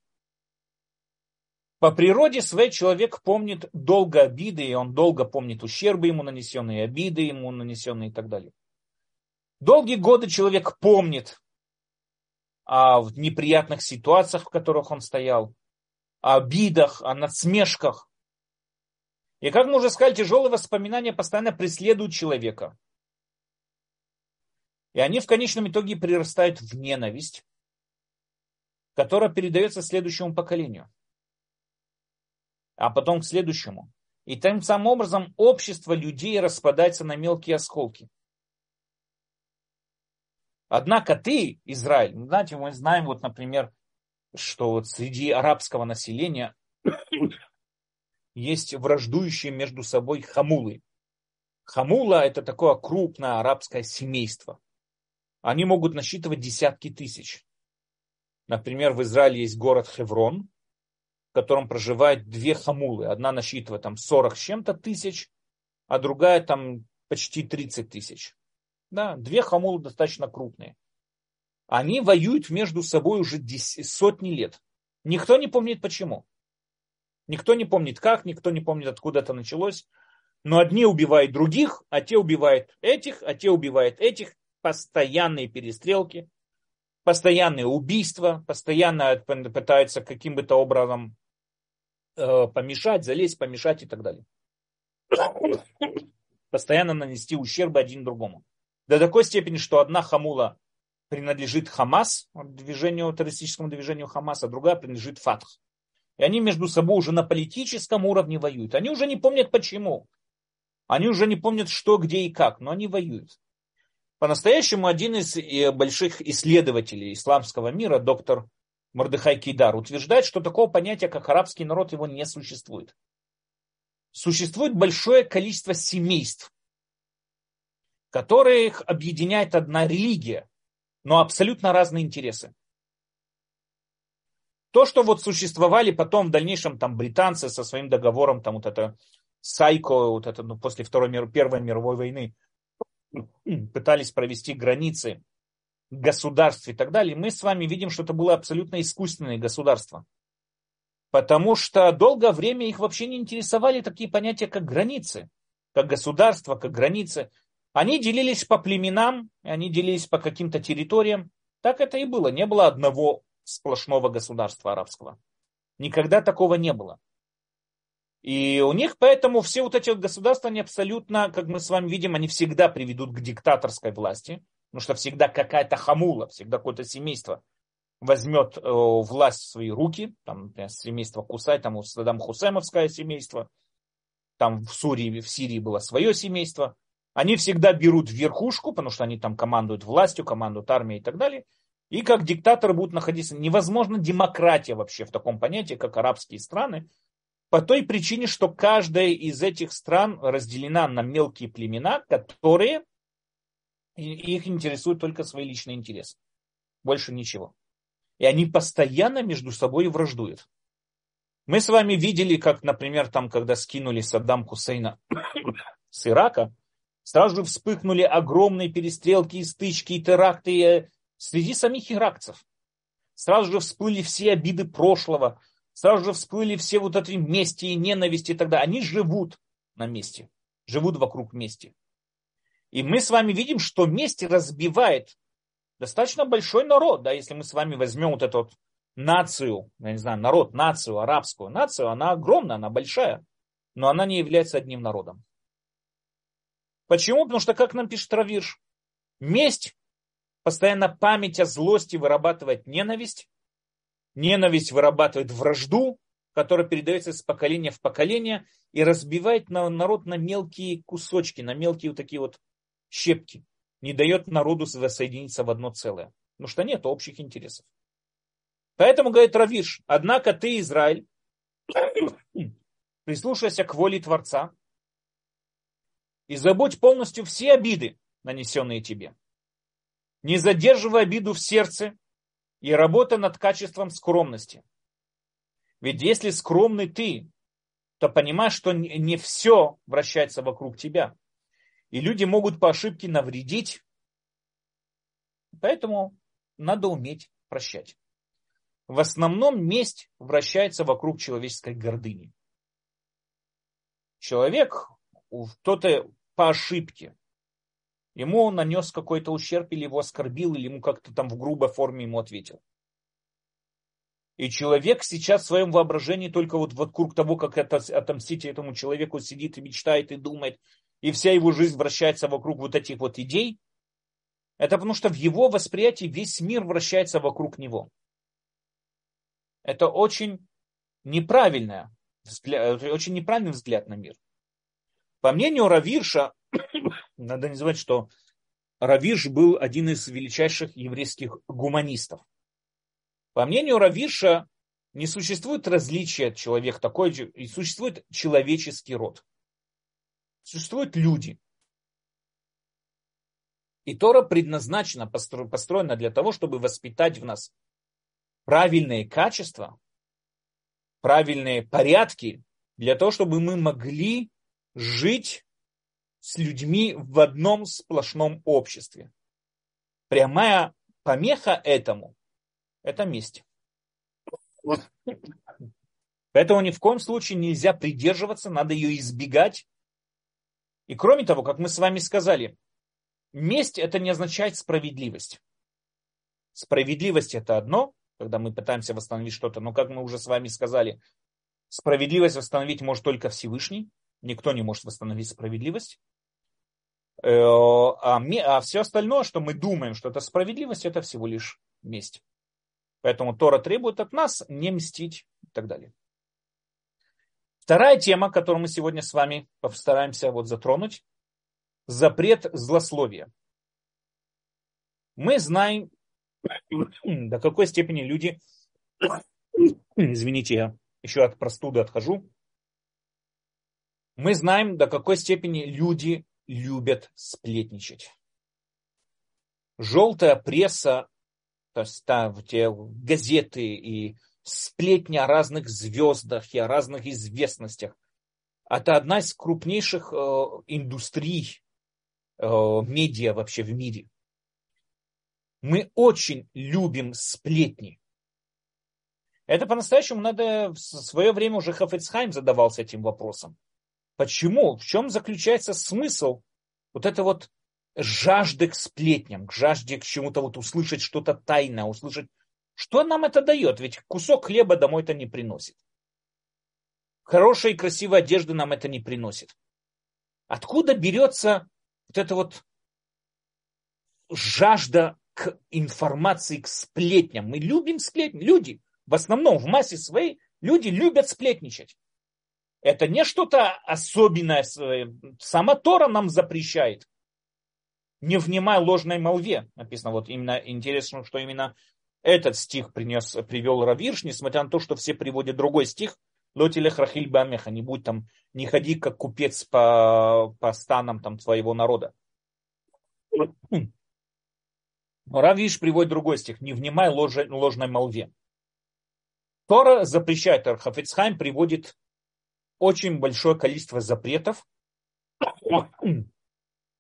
По природе своей человек помнит долго обиды, и он долго помнит ущербы ему нанесенные, обиды ему нанесенные и так далее. Долгие годы человек помнит о неприятных ситуациях, в которых он стоял, о обидах, о надсмешках. И как мы уже сказали, тяжелые воспоминания постоянно преследуют человека. И они в конечном итоге прирастают в ненависть, которая передается следующему поколению а потом к следующему. И тем самым образом общество людей распадается на мелкие осколки. Однако ты, Израиль, ну, знаете, мы знаем, вот, например, что вот среди арабского населения есть враждующие между собой хамулы. Хамула – это такое крупное арабское семейство. Они могут насчитывать десятки тысяч. Например, в Израиле есть город Хеврон, котором проживает две хамулы. Одна насчитывает там 40 с чем-то тысяч, а другая там почти 30 тысяч. Да, две хамулы достаточно крупные. Они воюют между собой уже сотни лет. Никто не помнит почему. Никто не помнит как, никто не помнит откуда это началось. Но одни убивают других, а те убивают этих, а те убивают этих. Постоянные перестрелки, постоянные убийства, постоянно пытаются каким бы то образом Э, помешать, залезть, помешать и так далее. Постоянно нанести ущерб один другому. До такой степени, что одна хамула принадлежит Хамас, движению, террористическому движению Хамас, а другая принадлежит Фатх. И они между собой уже на политическом уровне воюют. Они уже не помнят почему. Они уже не помнят, что, где и как, но они воюют. По-настоящему один из э, больших исследователей исламского мира, доктор Мордыхай Кейдар, утверждает, что такого понятия, как арабский народ, его не существует. Существует большое количество семейств, которых объединяет одна религия, но абсолютно разные интересы. То, что вот существовали потом в дальнейшем там британцы со своим договором, там вот это Сайко, вот это ну, после Второй мир, Первой мировой войны, пытались провести границы государств и так далее, мы с вами видим, что это было абсолютно искусственное государство. Потому что долгое время их вообще не интересовали такие понятия, как границы, как государство, как границы. Они делились по племенам, они делились по каким-то территориям. Так это и было. Не было одного сплошного государства арабского. Никогда такого не было. И у них поэтому все вот эти государства, они абсолютно, как мы с вами видим, они всегда приведут к диктаторской власти. Потому что всегда какая-то хамула, всегда какое-то семейство возьмет э, власть в свои руки, там, например, семейство Кусай, там у Саддам Хусемовское семейство, там в Сурии, в Сирии было свое семейство, они всегда берут верхушку, потому что они там командуют властью, командуют армией и так далее, и как диктаторы будут находиться. Невозможно демократия вообще в таком понятии, как арабские страны, по той причине, что каждая из этих стран разделена на мелкие племена, которые их интересует только свои личные интересы. Больше ничего. И они постоянно между собой враждуют. Мы с вами видели, как, например, там, когда скинули Саддам Хусейна с Ирака, сразу же вспыхнули огромные перестрелки и стычки, и теракты э, среди самих иракцев. Сразу же всплыли все обиды прошлого, сразу же всплыли все вот эти мести и ненависти и так далее. Они живут на месте, живут вокруг мести. И мы с вами видим, что месть разбивает достаточно большой народ. Да, если мы с вами возьмем вот эту вот нацию, я не знаю, народ, нацию, арабскую нацию, она огромная, она большая, но она не является одним народом. Почему? Потому что, как нам пишет Равирш, месть, постоянно память о злости вырабатывает ненависть, ненависть вырабатывает вражду, которая передается из поколения в поколение и разбивает народ на мелкие кусочки, на мелкие вот такие вот щепки. не дает народу воссоединиться в одно целое. Потому что нет общих интересов. Поэтому, говорит Равиш, однако ты, Израиль, прислушайся к воле Творца и забудь полностью все обиды, нанесенные тебе. Не задерживай обиду в сердце и работа над качеством скромности. Ведь если скромный ты, то понимаешь, что не все вращается вокруг тебя. И люди могут по ошибке навредить. Поэтому надо уметь прощать. В основном месть вращается вокруг человеческой гордыни. Человек, кто-то по ошибке, ему нанес какой-то ущерб или его оскорбил, или ему как-то там в грубой форме ему ответил. И человек сейчас в своем воображении только вот вокруг того, как это отомстить этому человеку, сидит и мечтает и думает, и вся его жизнь вращается вокруг вот этих вот идей, это потому что в его восприятии весь мир вращается вокруг него. Это очень неправильная взгляд, очень неправильный взгляд на мир. По мнению Равирша, надо не забывать, что Равиш был один из величайших еврейских гуманистов. По мнению Равиша, не существует различия человек такой, и существует человеческий род. Существуют люди. И Тора предназначена, построена для того, чтобы воспитать в нас правильные качества, правильные порядки, для того, чтобы мы могли жить с людьми в одном сплошном обществе. Прямая помеха этому это месть. Поэтому ни в коем случае нельзя придерживаться, надо ее избегать. И кроме того, как мы с вами сказали, месть это не означает справедливость. Справедливость это одно, когда мы пытаемся восстановить что-то, но как мы уже с вами сказали, справедливость восстановить может только Всевышний, никто не может восстановить справедливость. Э, а, а все остальное, что мы думаем, что это справедливость, это всего лишь месть. Поэтому Тора требует от нас не мстить и так далее. Вторая тема, которую мы сегодня с вами постараемся вот затронуть, запрет злословия. Мы знаем, (clears throat) до какой степени люди, (clears throat) извините, я еще от простуды отхожу, мы знаем, до какой степени люди любят сплетничать. Желтая пресса то есть там те газеты и сплетни о разных звездах и о разных известностях. Это одна из крупнейших э, индустрий э, медиа вообще в мире. Мы очень любим сплетни. Это по-настоящему надо, в свое время уже Хафецхайм задавался этим вопросом. Почему? В чем заключается смысл вот это вот жажды к сплетням, к жажде к чему-то вот услышать что-то тайное, услышать, что нам это дает? Ведь кусок хлеба домой это не приносит. Хорошей и красивой одежды нам это не приносит. Откуда берется вот эта вот жажда к информации, к сплетням? Мы любим сплетни. Люди, в основном, в массе своей, люди любят сплетничать. Это не что-то особенное. Сама Тора нам запрещает не внимай ложной молве. Написано, вот именно интересно, что именно этот стих принес, привел Равирш, несмотря на то, что все приводят другой стих, Лотилех Рахиль Бамеха, не будь там, не ходи как купец по, по станам там твоего народа. Но Равиш приводит другой стих, не внимай ложной, ложной молве. Тора запрещает, Хафицхайм приводит очень большое количество запретов,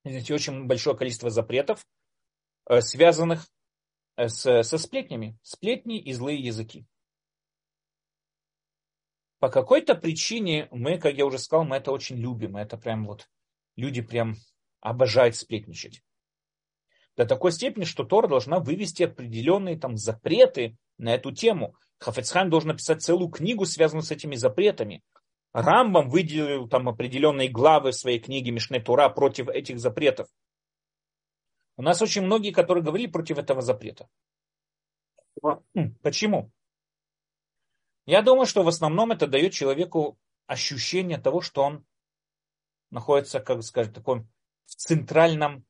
извините, очень большое количество запретов, э, связанных э, с, со сплетнями. Сплетни и злые языки. По какой-то причине мы, как я уже сказал, мы это очень любим. Это прям вот люди прям обожают сплетничать. До такой степени, что Тора должна вывести определенные там запреты на эту тему. Хафецхайм должен написать целую книгу, связанную с этими запретами. Рамбам выделил там определенные главы в своей книге Мишне Тура против этих запретов. У нас очень многие, которые говорили против этого запрета. Почему? Я думаю, что в основном это дает человеку ощущение того, что он находится, как сказать, таком в центральном,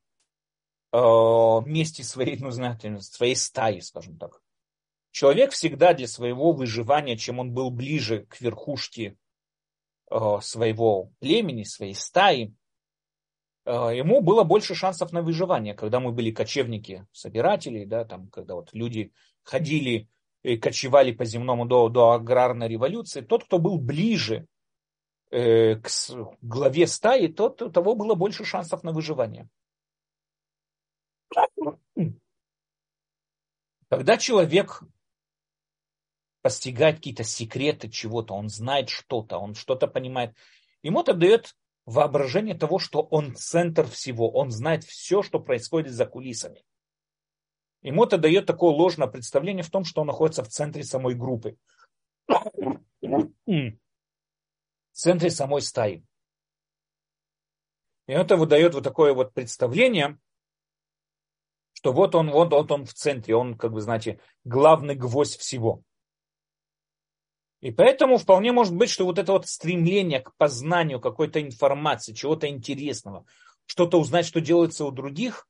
э, месте своей, ну, знаете, своей стаи, скажем так. Человек всегда для своего выживания, чем он был ближе к верхушке своего племени, своей стаи, ему было больше шансов на выживание, когда мы были кочевники, собиратели, да, там, когда вот люди ходили и кочевали по земному до, до аграрной революции, тот, кто был ближе э, к главе стаи, тот, у того было больше шансов на выживание. Когда человек постигает какие-то секреты чего-то, он знает что-то, он что-то понимает, ему это дает воображение того, что он центр всего, он знает все, что происходит за кулисами. Ему это дает такое ложное представление в том, что он находится в центре самой группы. В центре самой стаи. И это выдает вот такое вот представление, что вот он, вот, вот он в центре, он, как вы знаете, главный гвоздь всего. И поэтому вполне может быть, что вот это вот стремление к познанию какой-то информации, чего-то интересного, что-то узнать, что делается у других,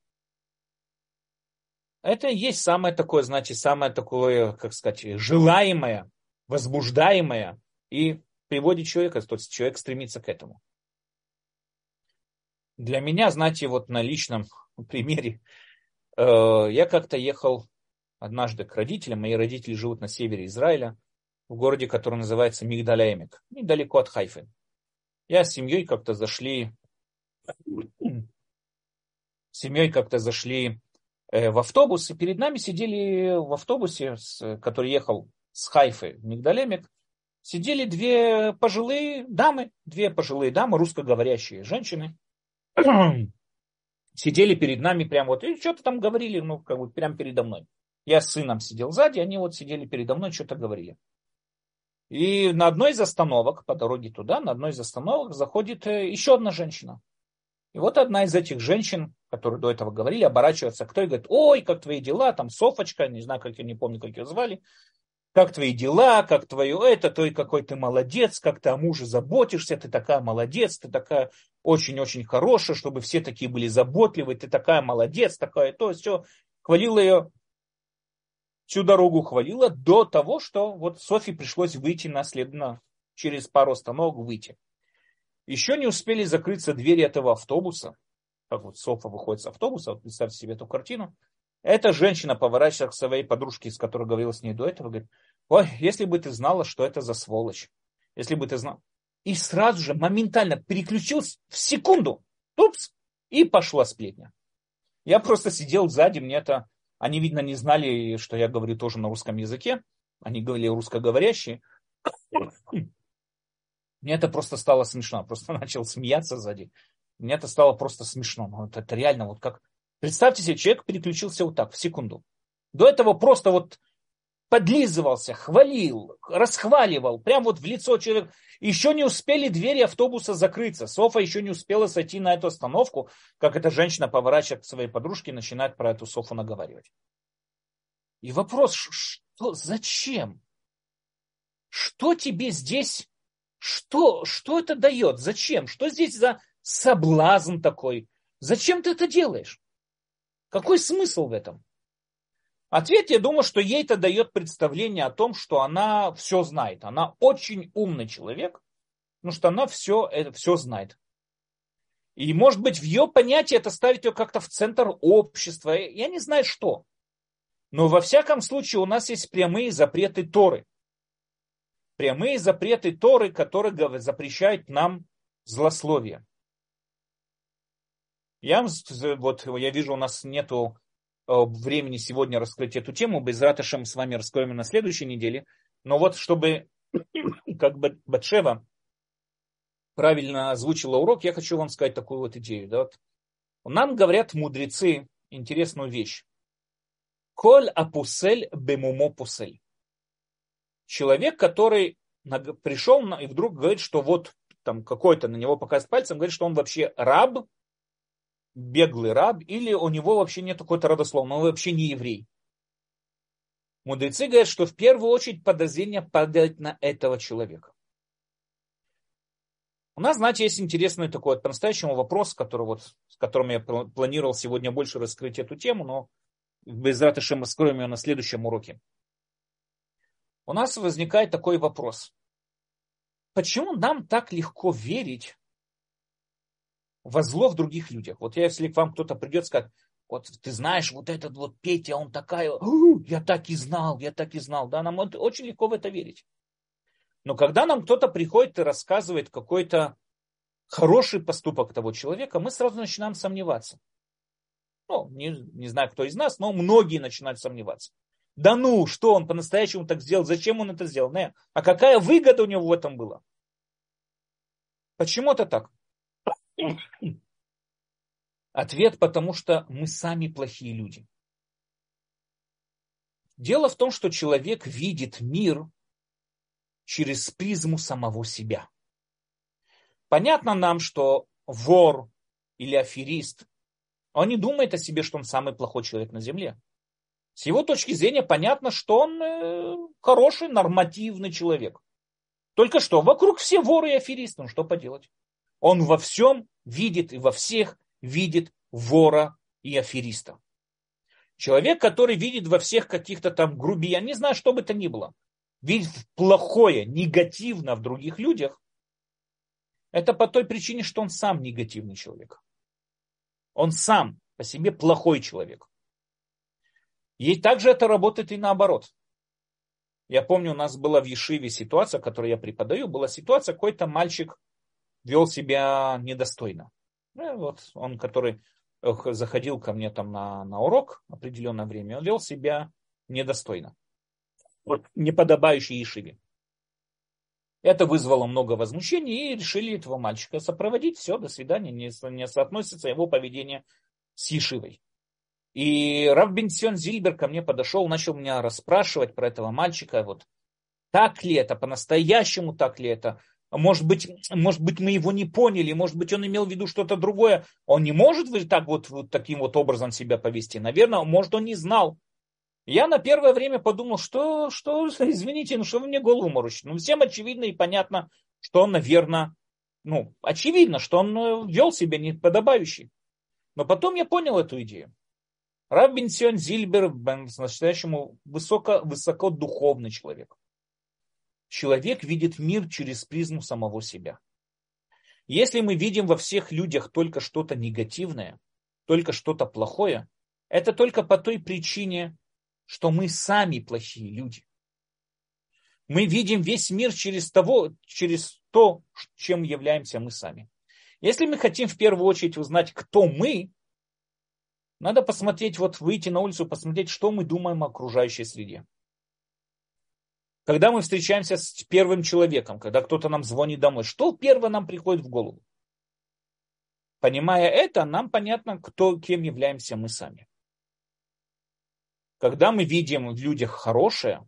это и есть самое такое, значит, самое такое, как сказать, желаемое, возбуждаемое и приводит человека, то есть человек стремится к этому. Для меня, знаете, вот на личном (laughs) примере, э, я как-то ехал однажды к родителям, мои родители живут на севере Израиля, в городе, который называется Мигдаляемик, недалеко от Хайфы. Я с семьей как-то зашли, семьей как-то зашли Э, в автобус, и перед нами сидели в автобусе, который ехал с Хайфы в Мигдалемик, сидели две пожилые дамы, две пожилые дамы, русскоговорящие женщины, (clears throat) сидели перед нами прямо вот, и что-то там говорили, ну, как бы прямо передо мной. Я с сыном сидел сзади, они вот сидели передо мной, что-то говорили. И на одной из остановок, по дороге туда, на одной из остановок заходит э, еще одна женщина. И вот одна из этих женщин, которые до этого говорили, оборачивается к той и говорит, ой, как твои дела, там Софочка, не знаю, как я не помню, как ее звали, как твои дела, как твое это, то и какой ты молодец, как ты о муже заботишься, ты такая молодец, ты такая очень-очень хорошая, чтобы все такие были заботливы, ты такая молодец, такая то, все. Хвалила ее, всю дорогу хвалила до того, что вот Софи пришлось выйти наследно, через пару остановок выйти. Еще не успели закрыться двери этого автобуса, как вот Софа выходит с автобуса, вот представьте себе эту картину, эта женщина поворачивается к своей подружке, с которой говорила с ней до этого, говорит, ой, если бы ты знала, что это за сволочь, если бы ты знал. И сразу же моментально переключился в секунду, упс, и пошла сплетня. Я просто сидел сзади, мне это, они, видно, не знали, что я говорю тоже на русском языке, они говорили русскоговорящие. Мне это просто стало смешно. Просто (laughs) начал смеяться сзади. Мне это стало просто смешно. Ну, это реально вот как... Представьте себе, человек переключился вот так, в секунду. До этого просто вот подлизывался, хвалил, расхваливал, прям вот в лицо человека. Еще не успели двери автобуса закрыться. Софа еще не успела сойти на эту остановку, как эта женщина поворачивает к своей подружке и начинает про эту Софу наговаривать. И вопрос, что, зачем? Что тебе здесь что, что это дает? Зачем? Что здесь за соблазн такой? Зачем ты это делаешь? Какой смысл в этом? Ответ, я думаю, что ей это дает представление о том, что она все знает. Она очень умный человек, потому что она все, это, все знает. И, может быть, в ее понятии это ставит ее как-то в центр общества. Я не знаю, что. Но во всяком случае у нас есть прямые запреты Торы прямые запреты Торы, которые запрещают нам злословие. Я, вот, я вижу, у нас нету времени сегодня раскрыть эту тему. Без раташем с вами раскроем на следующей неделе. Но вот чтобы, как бы Батшева правильно озвучила урок, я хочу вам сказать такую вот идею. Да? Вот. Нам говорят мудрецы интересную вещь. Коль апусель бемумо пусель человек, который пришел и вдруг говорит, что вот там какой-то на него показывает пальцем, говорит, что он вообще раб, беглый раб, или у него вообще нет какой-то родословной, он вообще не еврей. Мудрецы говорят, что в первую очередь подозрение падает на этого человека. У нас, знаете, есть интересный такой вот по-настоящему вопрос, который вот, с которым я планировал сегодня больше раскрыть эту тему, но без ратышем раскроем ее на следующем уроке. У нас возникает такой вопрос. Почему нам так легко верить во зло в других людях? Вот если к вам кто-то придет и скажет, вот ты знаешь, вот этот вот Петя, он такая, я так и знал, я так и знал. Да, нам очень легко в это верить. Но когда нам кто-то приходит и рассказывает какой-то хороший поступок того человека, мы сразу начинаем сомневаться. Ну, не, не знаю, кто из нас, но многие начинают сомневаться. Да ну, что он по-настоящему так сделал, зачем он это сделал? Не. А какая выгода у него в этом была? Почему это так? Ответ, потому что мы сами плохие люди. Дело в том, что человек видит мир через призму самого себя. Понятно нам, что вор или аферист, он не думает о себе, что он самый плохой человек на земле. С его точки зрения понятно, что он э, хороший, нормативный человек. Только что, вокруг все воры и аферисты, ну что поделать? Он во всем видит и во всех видит вора и афериста. Человек, который видит во всех каких-то там грубиян, не знаю, что бы то ни было, видит плохое, негативно в других людях, это по той причине, что он сам негативный человек. Он сам по себе плохой человек. И также это работает и наоборот. Я помню, у нас была в Ешиве ситуация, которую я преподаю, была ситуация, какой-то мальчик вел себя недостойно. Ну, вот он, который заходил ко мне там на, на урок определенное время, он вел себя недостойно вот, неподобающей Ишиве. Это вызвало много возмущений и решили этого мальчика сопроводить. Все, до свидания, не, не соотносится его поведение с Ешивой. И Рав Бенсион Зильбер ко мне подошел, начал меня расспрашивать про этого мальчика. Вот так ли это, по-настоящему так ли это? Может быть, может быть, мы его не поняли, может быть, он имел в виду что-то другое. Он не может так вот, вот таким вот образом себя повести. Наверное, может, он не знал. Я на первое время подумал, что, что, извините, ну что вы мне голову морочите? Ну, всем очевидно и понятно, что он, наверное, ну, очевидно, что он э, вел себя неподобающе. Но потом я понял эту идею. Раб Бенсион Зильбер по-настоящему высоко, высокодуховный человек. Человек видит мир через призму самого себя. Если мы видим во всех людях только что-то негативное, только что-то плохое, это только по той причине, что мы сами плохие люди. Мы видим весь мир через, того, через то, чем являемся мы сами. Если мы хотим в первую очередь узнать, кто мы, надо посмотреть, вот выйти на улицу, посмотреть, что мы думаем о окружающей среде. Когда мы встречаемся с первым человеком, когда кто-то нам звонит домой, что первое нам приходит в голову? Понимая это, нам понятно, кто, кем являемся мы сами. Когда мы видим в людях хорошее,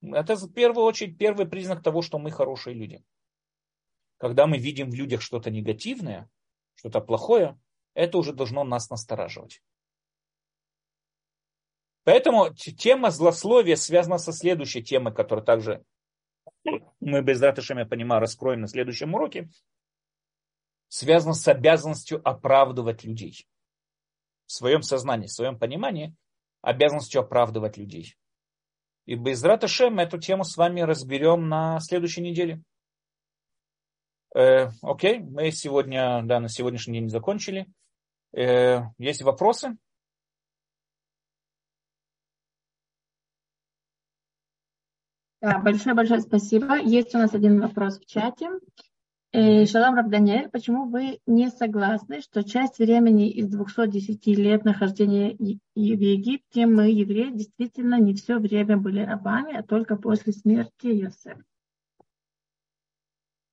это в первую очередь первый признак того, что мы хорошие люди. Когда мы видим в людях что-то негативное, что-то плохое, это уже должно нас настораживать. Поэтому тема злословия связана со следующей темой, которую также мы без ратышем, я понимаю, раскроем на следующем уроке. Связана с обязанностью оправдывать людей. В своем сознании, в своем понимании обязанностью оправдывать людей. И без Раташем эту тему с вами разберем на следующей неделе. Э, окей, мы сегодня, да, на сегодняшний день закончили. Э, есть вопросы? Да, большое-большое спасибо. Есть у нас один вопрос в чате. Э, Шалам Рабданиэль, почему вы не согласны, что часть времени из 210 лет нахождения в Египте мы, евреи, действительно не все время были рабами, а только после смерти Йосефа?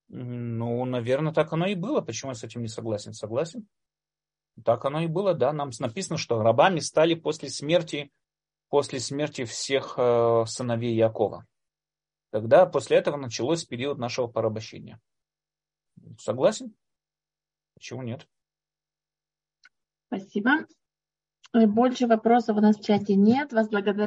Ну, наверное, так оно и было. Почему я с этим не согласен? Согласен. Так оно и было, да. Нам написано, что рабами стали после смерти, после смерти всех э, сыновей Якова. Тогда после этого началось период нашего порабощения. Согласен? Почему нет? Спасибо. Больше вопросов у нас в чате нет. Вас благодарю.